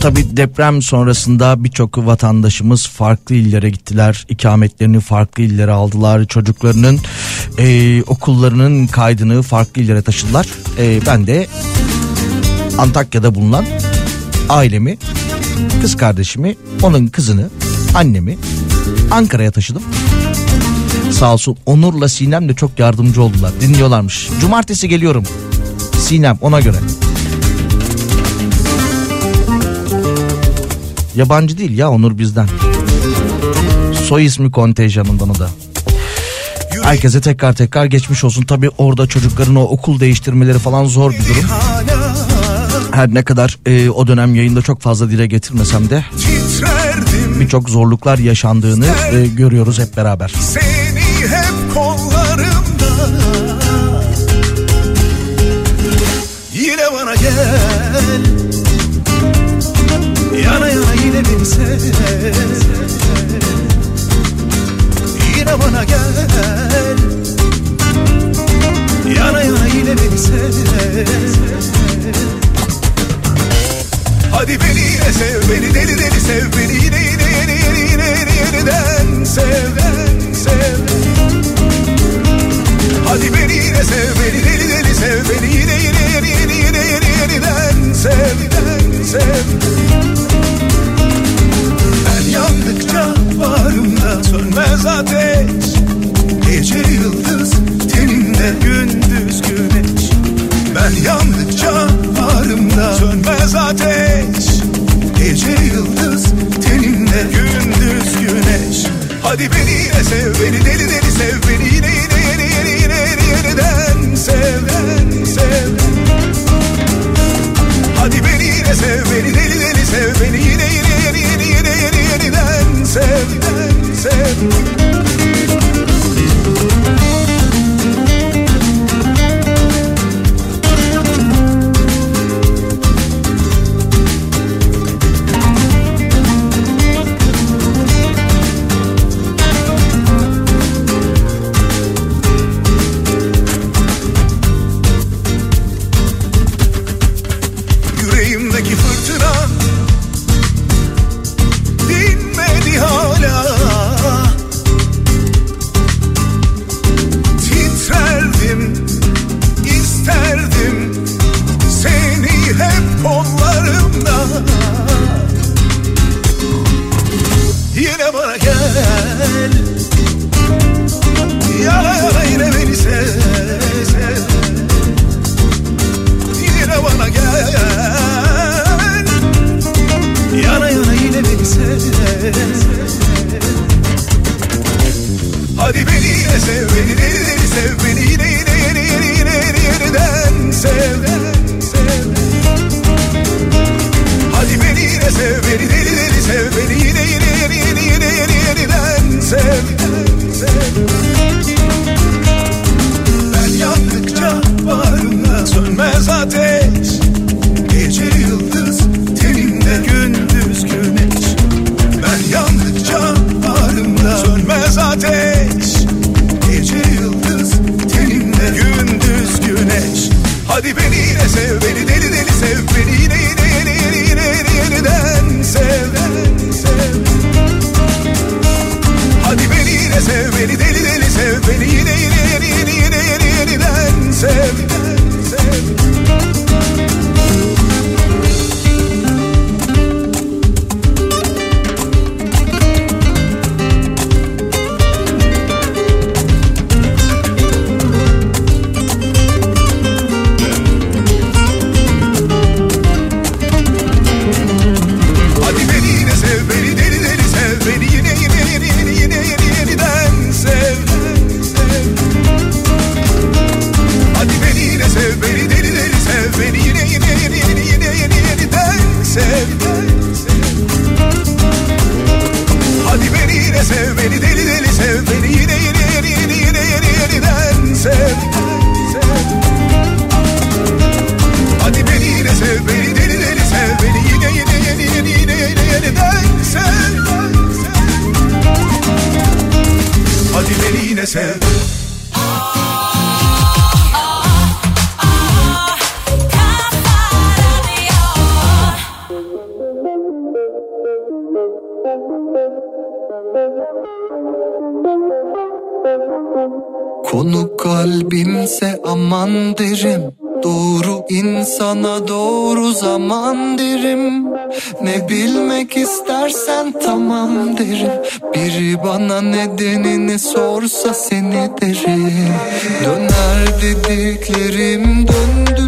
Tabi deprem sonrasında birçok vatandaşımız farklı illere gittiler. ikametlerini farklı illere aldılar. Çocuklarının e, okullarının kaydını farklı illere taşıdılar. E, ben de Antakya'da bulunan ailemi, kız kardeşimi, onun kızını, annemi Ankara'ya taşıdım. Sağ olsun Onur'la Sinem de çok yardımcı oldular. Dinliyorlarmış. Cumartesi geliyorum. Sinem ona göre. Yabancı değil ya Onur bizden. Soy ismi kontenjanından o da. Herkese tekrar tekrar geçmiş olsun. Tabi orada çocukların o okul değiştirmeleri falan zor bir durum. Her ne kadar e, o dönem yayında çok fazla dile getirmesem de birçok zorluklar yaşandığını e, görüyoruz hep beraber. Seni sense Yine bana gel. Yana yana yine beni sev Hadi beni yine sev beni deli deli sev beni yine yine yine yine yine yine, yine de. derim. Doğru insana doğru zaman derim. Ne bilmek istersen tamam derim. Biri bana nedenini sorsa seni derim. Döner dediklerim döndü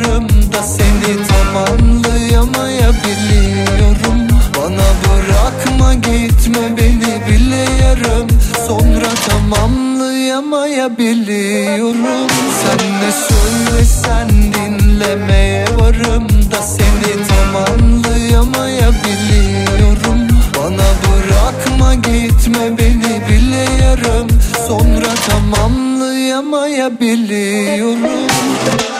varım da seni tamamlayamayabiliyorum. Bana bırakma gitme beni bile yarım. Sonra tamamlayamayabiliyorum. Sen ne söylesen dinlemeye varım da seni tamamlayamayabiliyorum. Bana bırakma gitme beni bile yarım. Sonra tamamlayamayabiliyorum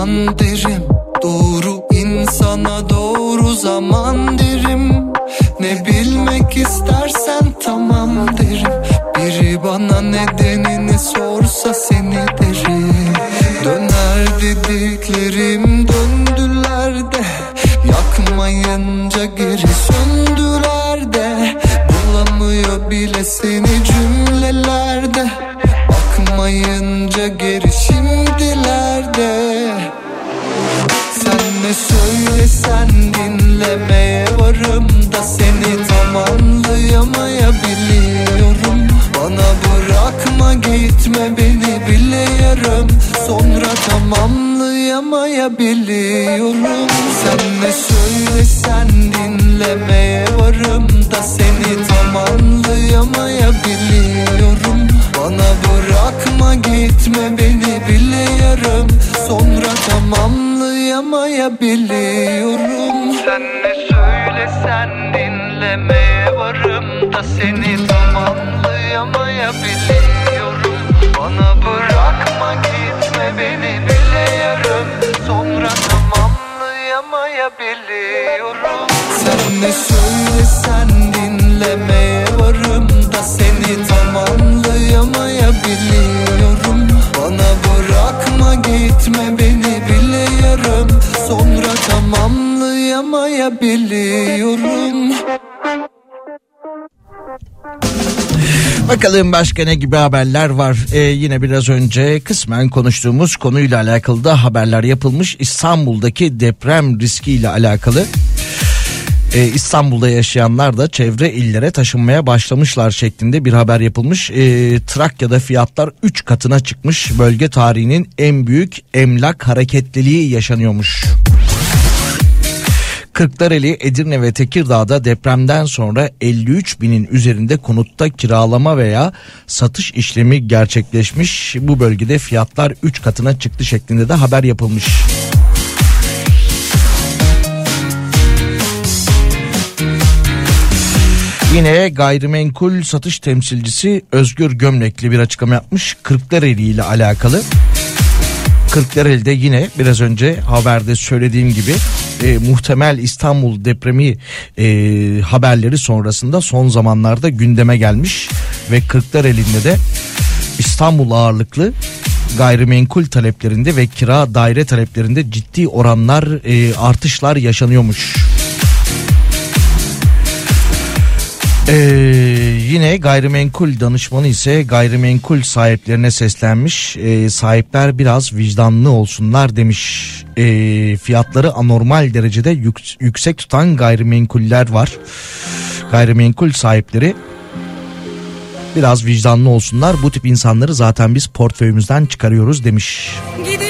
kalbimse aman gitme beni bile yarım Sonra tamamlayamayabiliyorum Sen ne söylesen dinlemeye varım da seni tamamlayamayabiliyorum Bana bırakma gitme beni bile yarım Sonra tamamlayamayabiliyorum Sen ne söylesen dinlemeye varım da seni tamamlayamayabiliyorum Bana bırakma gitme beni bile yarım Sonra tamamlayamayabiliyorum Sen ne söylesen dinlemeye varım da seni tamamlayamayabiliyorum Bana bırakma gitme beni bile yarım. Sonra tamamlayamayabiliyorum Bakalım başka ne gibi haberler var. Ee, yine biraz önce kısmen konuştuğumuz konuyla alakalı da haberler yapılmış. İstanbul'daki deprem riskiyle alakalı. Ee, İstanbul'da yaşayanlar da çevre illere taşınmaya başlamışlar şeklinde bir haber yapılmış. Ee, Trakya'da fiyatlar 3 katına çıkmış. Bölge tarihinin en büyük emlak hareketliliği yaşanıyormuş. Kırklareli, Edirne ve Tekirdağ'da depremden sonra 53 binin üzerinde konutta kiralama veya satış işlemi gerçekleşmiş. Bu bölgede fiyatlar 3 katına çıktı şeklinde de haber yapılmış. Yine gayrimenkul satış temsilcisi Özgür Gömlekli bir açıklama yapmış. Kırklareli ile alakalı. Kırklareli'de yine biraz önce haberde söylediğim gibi e, muhtemel İstanbul depremi e, haberleri sonrasında son zamanlarda gündeme gelmiş ve Kırklareli'nde de İstanbul ağırlıklı gayrimenkul taleplerinde ve kira daire taleplerinde ciddi oranlar e, artışlar yaşanıyormuş. Ee, yine gayrimenkul danışmanı ise gayrimenkul sahiplerine seslenmiş. Ee, sahipler biraz vicdanlı olsunlar demiş. Ee, fiyatları anormal derecede yük- yüksek tutan gayrimenkuller var. Gayrimenkul sahipleri biraz vicdanlı olsunlar. Bu tip insanları zaten biz portföyümüzden çıkarıyoruz demiş. Gidiyoruz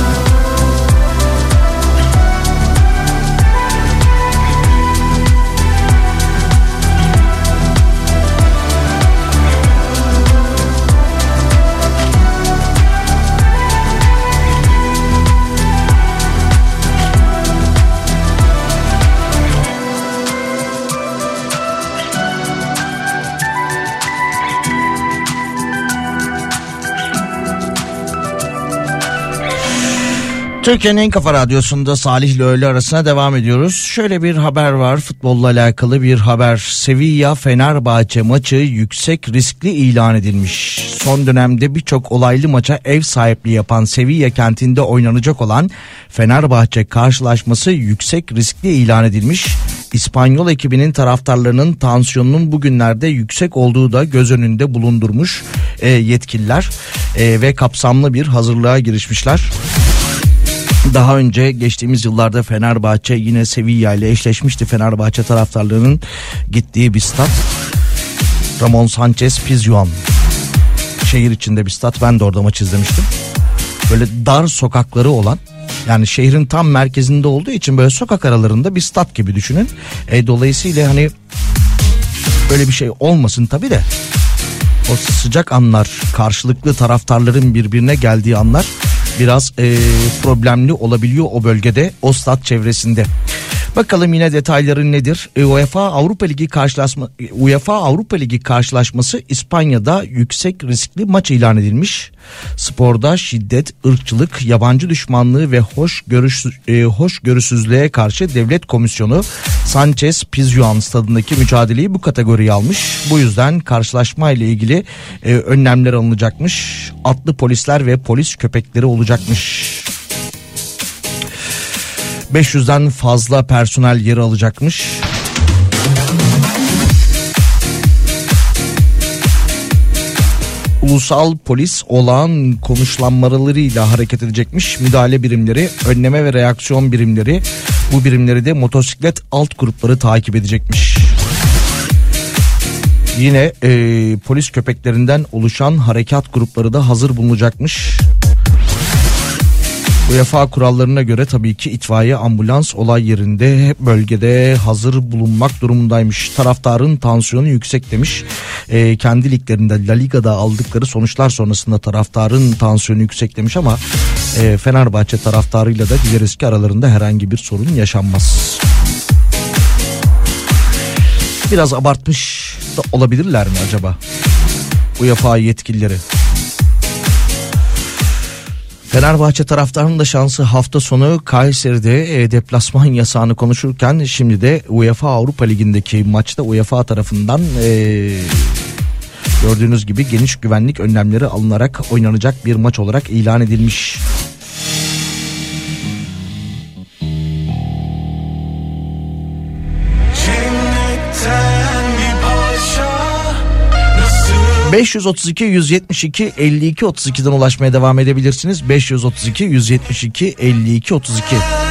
Türkiye'nin en kafa radyosunda Salih ile öğle arasına devam ediyoruz. Şöyle bir haber var futbolla alakalı bir haber. Sevilla Fenerbahçe maçı yüksek riskli ilan edilmiş. Son dönemde birçok olaylı maça ev sahipliği yapan Sevilla kentinde oynanacak olan Fenerbahçe karşılaşması yüksek riskli ilan edilmiş. İspanyol ekibinin taraftarlarının tansiyonunun bugünlerde yüksek olduğu da göz önünde bulundurmuş e, yetkililer e, ve kapsamlı bir hazırlığa girişmişler. Daha önce geçtiğimiz yıllarda Fenerbahçe yine Sevilla ile eşleşmişti. Fenerbahçe taraftarlarının gittiği bir stat. Ramon Sanchez Pizjuan. Şehir içinde bir stat. Ben de orada maç izlemiştim. Böyle dar sokakları olan yani şehrin tam merkezinde olduğu için böyle sokak aralarında bir stat gibi düşünün. E, dolayısıyla hani böyle bir şey olmasın tabi de o sıcak anlar karşılıklı taraftarların birbirine geldiği anlar biraz e, problemli olabiliyor o bölgede o stat çevresinde. Bakalım yine detayları nedir? E, UEFA Avrupa Ligi karşılaşma UEFA Avrupa Ligi karşılaşması İspanya'da yüksek riskli maç ilan edilmiş. Sporda şiddet, ırkçılık, yabancı düşmanlığı ve hoş görüş e, hoşgörüsüzlüğe karşı devlet komisyonu Sanchez Pizjuan stadındaki mücadeleyi bu kategoriye almış. Bu yüzden karşılaşma ile ilgili e, önlemler alınacakmış. Atlı polisler ve polis köpekleri olacakmış. 500'den fazla personel yer alacakmış. Ulusal polis olağan konuşlanmalarıyla hareket edecekmiş. Müdahale birimleri, önleme ve reaksiyon birimleri bu birimleri de motosiklet alt grupları takip edecekmiş. Yine e, polis köpeklerinden oluşan harekat grupları da hazır bulunacakmış. UEFA kurallarına göre tabii ki itfaiye ambulans olay yerinde bölgede hazır bulunmak durumundaymış. Taraftarın tansiyonu yüksek demiş. Ee, kendi liglerinde La Liga'da aldıkları sonuçlar sonrasında taraftarın tansiyonu yüksek demiş ama e, Fenerbahçe taraftarıyla da diğer eski aralarında herhangi bir sorun yaşanmaz. Biraz abartmış da olabilirler mi acaba? UEFA yetkilileri. Fenerbahçe taraftarının da şansı hafta sonu Kayseri'de e, deplasman yasağını konuşurken şimdi de UEFA Avrupa Ligi'ndeki maçta UEFA tarafından e, gördüğünüz gibi geniş güvenlik önlemleri alınarak oynanacak bir maç olarak ilan edilmiş. 532 172 52 32'den ulaşmaya devam edebilirsiniz. 532 172 52 32.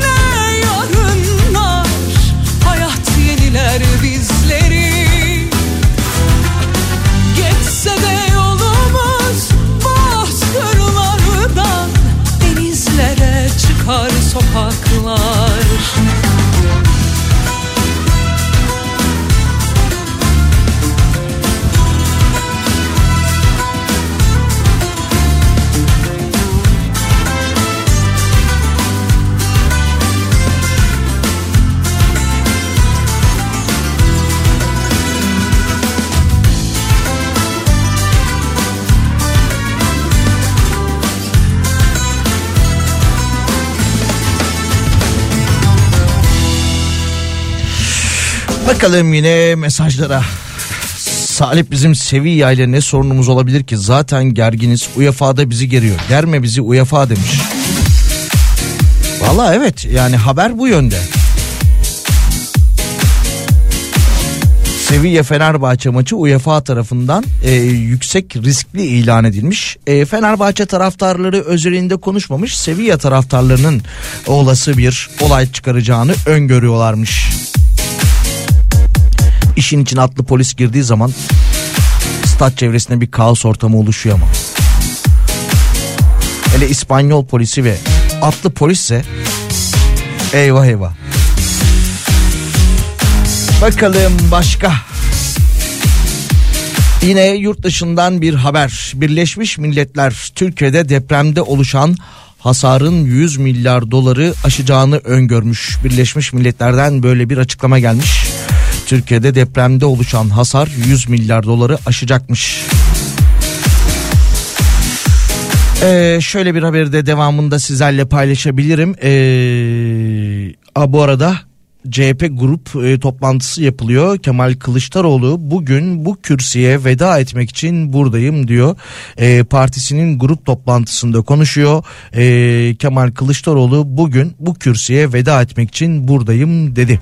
ne yarınlar Hayat yeniler bizleri. Geçse de yolumuz bozkırlardan Denizlere çıkar sokaklar Bakalım yine mesajlara. Salih bizim Sevilla ile ne sorunumuz olabilir ki? Zaten gerginiz. UEFA'da bizi geriyor. Germe bizi UEFA demiş. Valla evet yani haber bu yönde. Sevilla Fenerbahçe maçı UEFA tarafından e, yüksek riskli ilan edilmiş. E, Fenerbahçe taraftarları özelinde konuşmamış. Sevilla taraftarlarının olası bir olay çıkaracağını öngörüyorlarmış. İşin için atlı polis girdiği zaman stat çevresinde bir kaos ortamı oluşuyor ama. Hele İspanyol polisi ve atlı polisse eyvah eyvah. Bakalım başka. Yine yurt dışından bir haber. Birleşmiş Milletler Türkiye'de depremde oluşan hasarın 100 milyar doları aşacağını öngörmüş. Birleşmiş Milletler'den böyle bir açıklama gelmiş. Türkiye'de depremde oluşan hasar 100 milyar doları aşacakmış. Ee, şöyle bir haberi de devamında sizlerle paylaşabilirim. Ee, a, bu arada CHP grup e, toplantısı yapılıyor. Kemal Kılıçdaroğlu bugün bu kürsüye veda etmek için buradayım diyor. E, partisinin grup toplantısında konuşuyor. E, Kemal Kılıçdaroğlu bugün bu kürsüye veda etmek için buradayım dedi.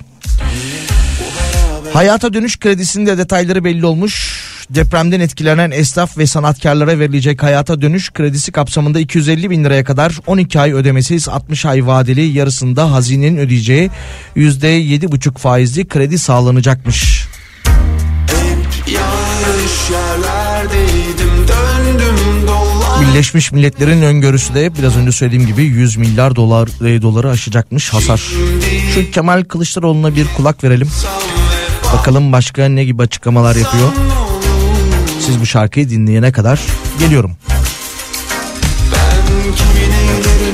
Hayata dönüş kredisinin de detayları belli olmuş. Depremden etkilenen esnaf ve sanatkarlara verilecek hayata dönüş kredisi kapsamında 250 bin liraya kadar 12 ay ödemesiz 60 ay vadeli yarısında hazinenin ödeyeceği %7,5 faizli kredi sağlanacakmış. Birleşmiş Milletler'in öngörüsü de biraz önce söylediğim gibi 100 milyar dolar e, doları aşacakmış hasar. Şu Kemal Kılıçdaroğlu'na bir kulak verelim. Bakalım başka ne gibi açıklamalar yapıyor. Siz bu şarkıyı dinleyene kadar geliyorum. Ben kimin ellerine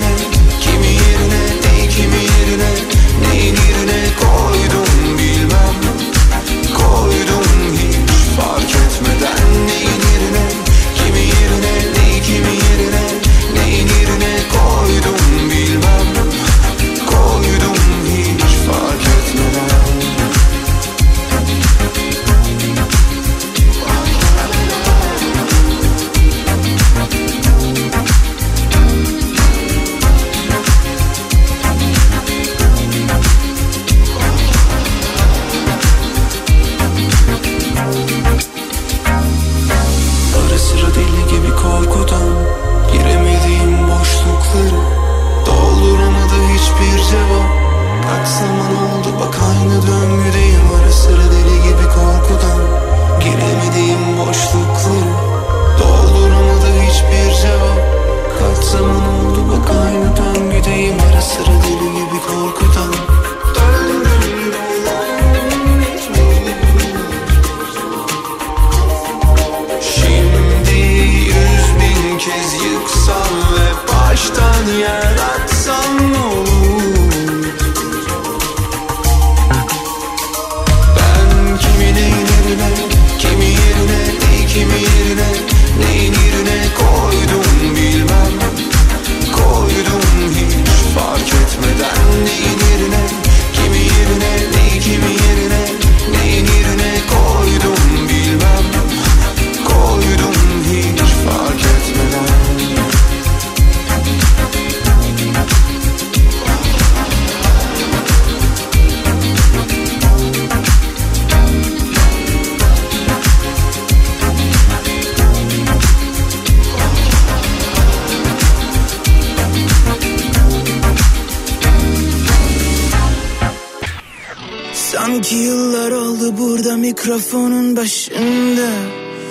mikrofonun başında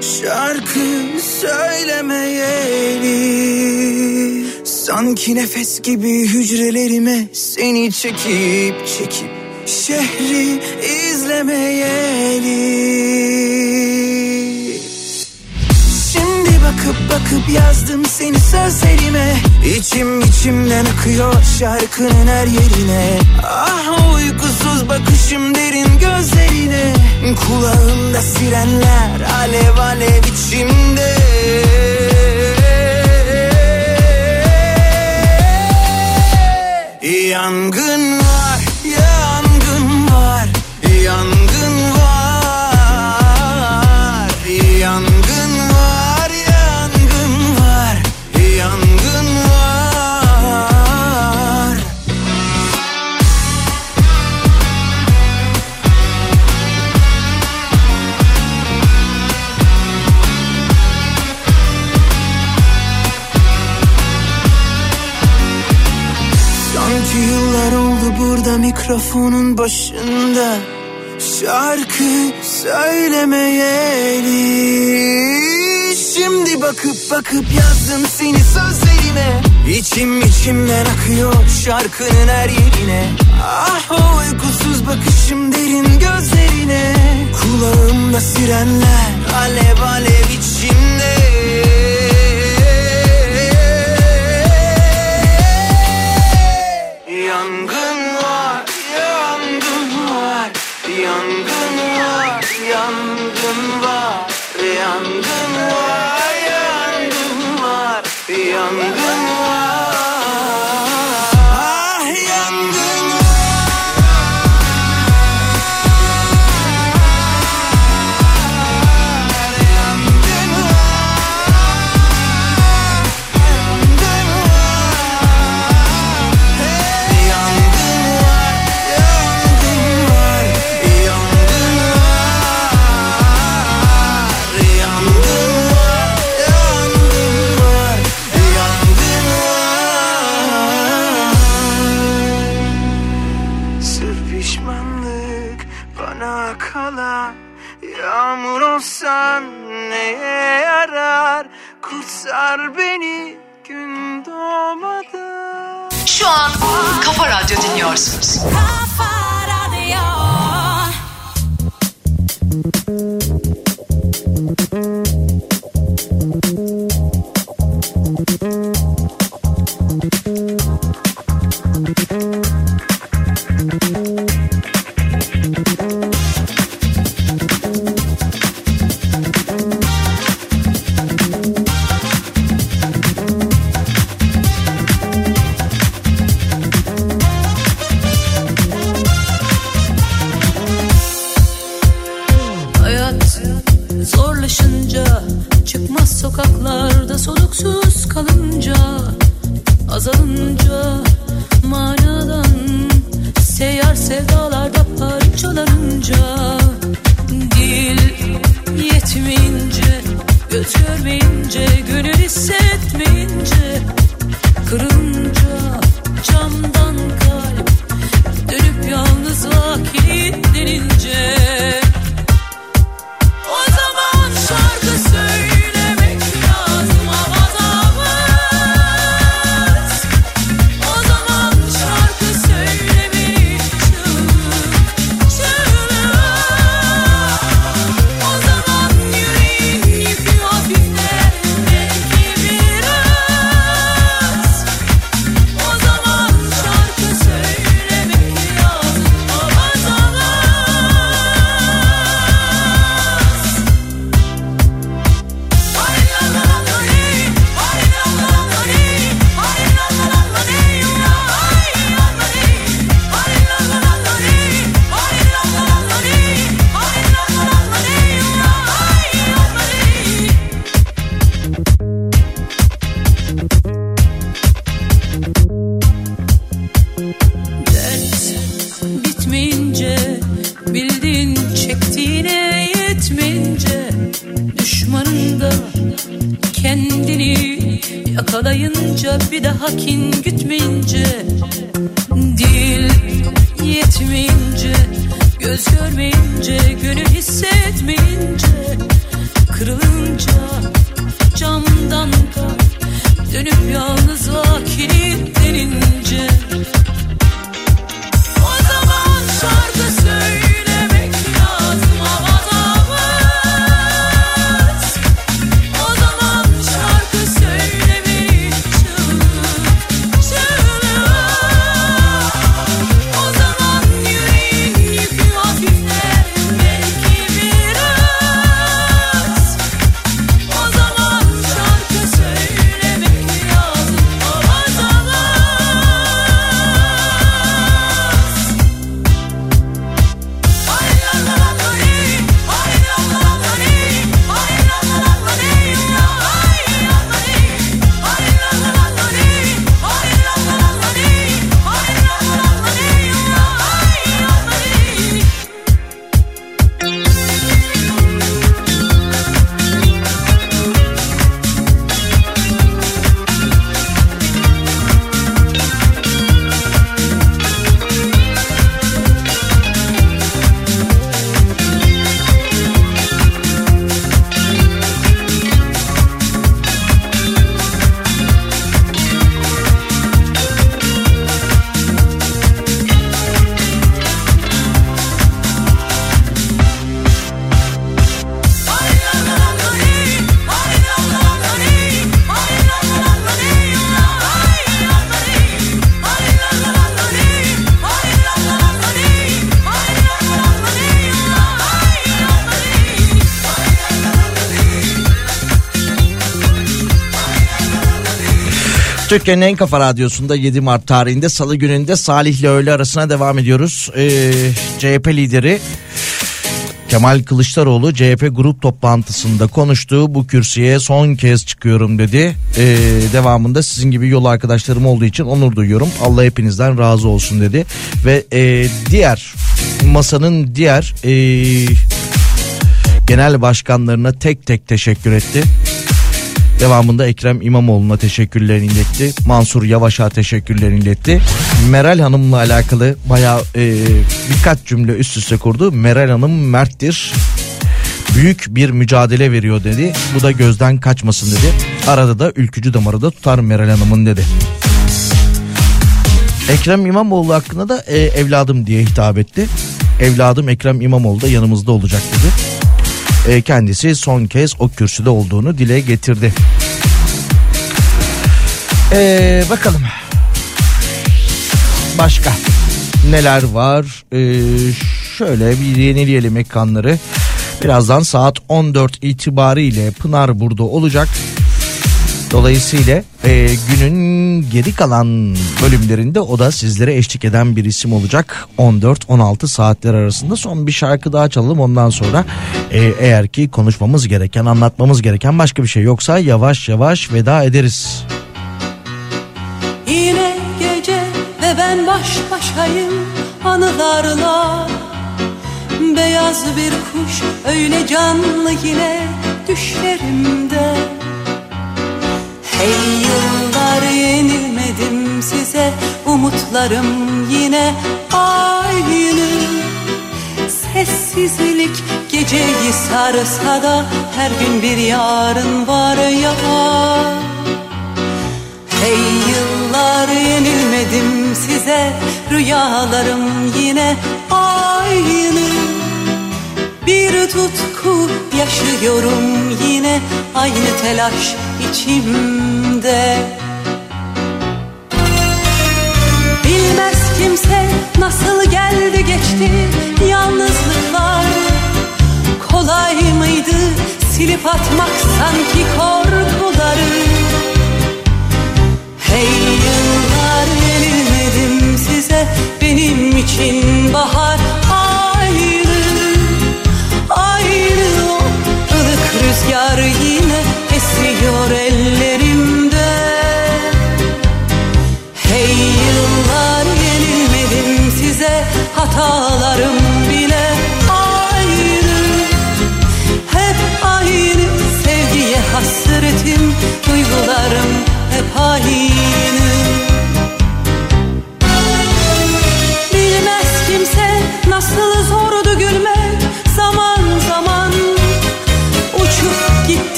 Şarkı söylemeyeli Sanki nefes gibi hücrelerime seni çekip çekip Şehri izlemeyeli bakıp bakıp yazdım seni sözlerime. İçim içimden akıyor şarkının her yerine. Ah uykusuz bakışım derin gözlerine. Kulağımda sirenler alev alev içimde. Yangın mikrofonun başında Şarkı söylemeyeli Şimdi bakıp bakıp yazdım seni sözlerime. İçim içimden akıyor şarkının her yerine. Ah o uykusuz bakışım derin gözlerine. Kulağımda sirenler alev alev içimde Kafa Radyo Göz görmeyince Gönül hissetmeyince Kırınca Türkiye'nin en kafa radyosunda 7 Mart tarihinde salı gününde Salih ile öğle arasına devam ediyoruz. Ee, CHP lideri Kemal Kılıçdaroğlu CHP grup toplantısında konuştu. Bu kürsüye son kez çıkıyorum dedi. Ee, devamında sizin gibi yol arkadaşlarım olduğu için onur duyuyorum. Allah hepinizden razı olsun dedi. Ve e, diğer masanın diğer e, genel başkanlarına tek tek teşekkür etti. Devamında Ekrem İmamoğlu'na teşekkürlerini iletti. Mansur Yavaş'a teşekkürlerini iletti. Meral Hanım'la alakalı bayağı e, birkaç cümle üst üste kurdu. Meral Hanım merttir. Büyük bir mücadele veriyor dedi. Bu da gözden kaçmasın dedi. Arada da ülkücü damarı da tutar Meral Hanım'ın dedi. Ekrem İmamoğlu hakkında da e, evladım diye hitap etti. Evladım Ekrem İmamoğlu da yanımızda olacak dedi. E, kendisi son kez o kürsüde olduğunu dile getirdi. E, bakalım. Başka neler var? E, şöyle bir yenileyelim ekranları. Birazdan saat 14 itibariyle Pınar burada olacak. Dolayısıyla e, günün geri kalan bölümlerinde o da sizlere eşlik eden bir isim olacak. 14-16 saatler arasında son bir şarkı daha çalalım ondan sonra e, eğer ki konuşmamız gereken anlatmamız gereken başka bir şey yoksa yavaş yavaş veda ederiz. Yine gece ve ben baş başayım anılarla Beyaz bir kuş öyle canlı yine düşlerimde Hey yıllar yenilmedim size umutlarım yine aynı. Sessizlik geceyi sarsa da her gün bir yarın var ya. Hey yıllar yenilmedim size Rüyalarım yine aynı Bir tutku yaşıyorum yine Aynı telaş içimde. Bilmez kimse nasıl geldi geçti yalnızlıklar. Kolay mıydı silip atmak sanki korkuları? Hey yıllar yenilmedim size benim için bahar rüzgar yine esiyor ellerimde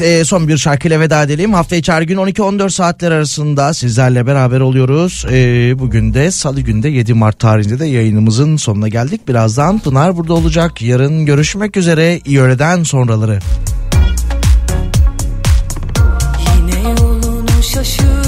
Evet e, son bir şarkıyla veda edelim. Hafta içi her gün 12-14 saatler arasında sizlerle beraber oluyoruz. E, bugün de salı günde 7 Mart tarihinde de yayınımızın sonuna geldik. Birazdan Pınar burada olacak. Yarın görüşmek üzere. İyi öğleden sonraları. Yine yolunu şaşır.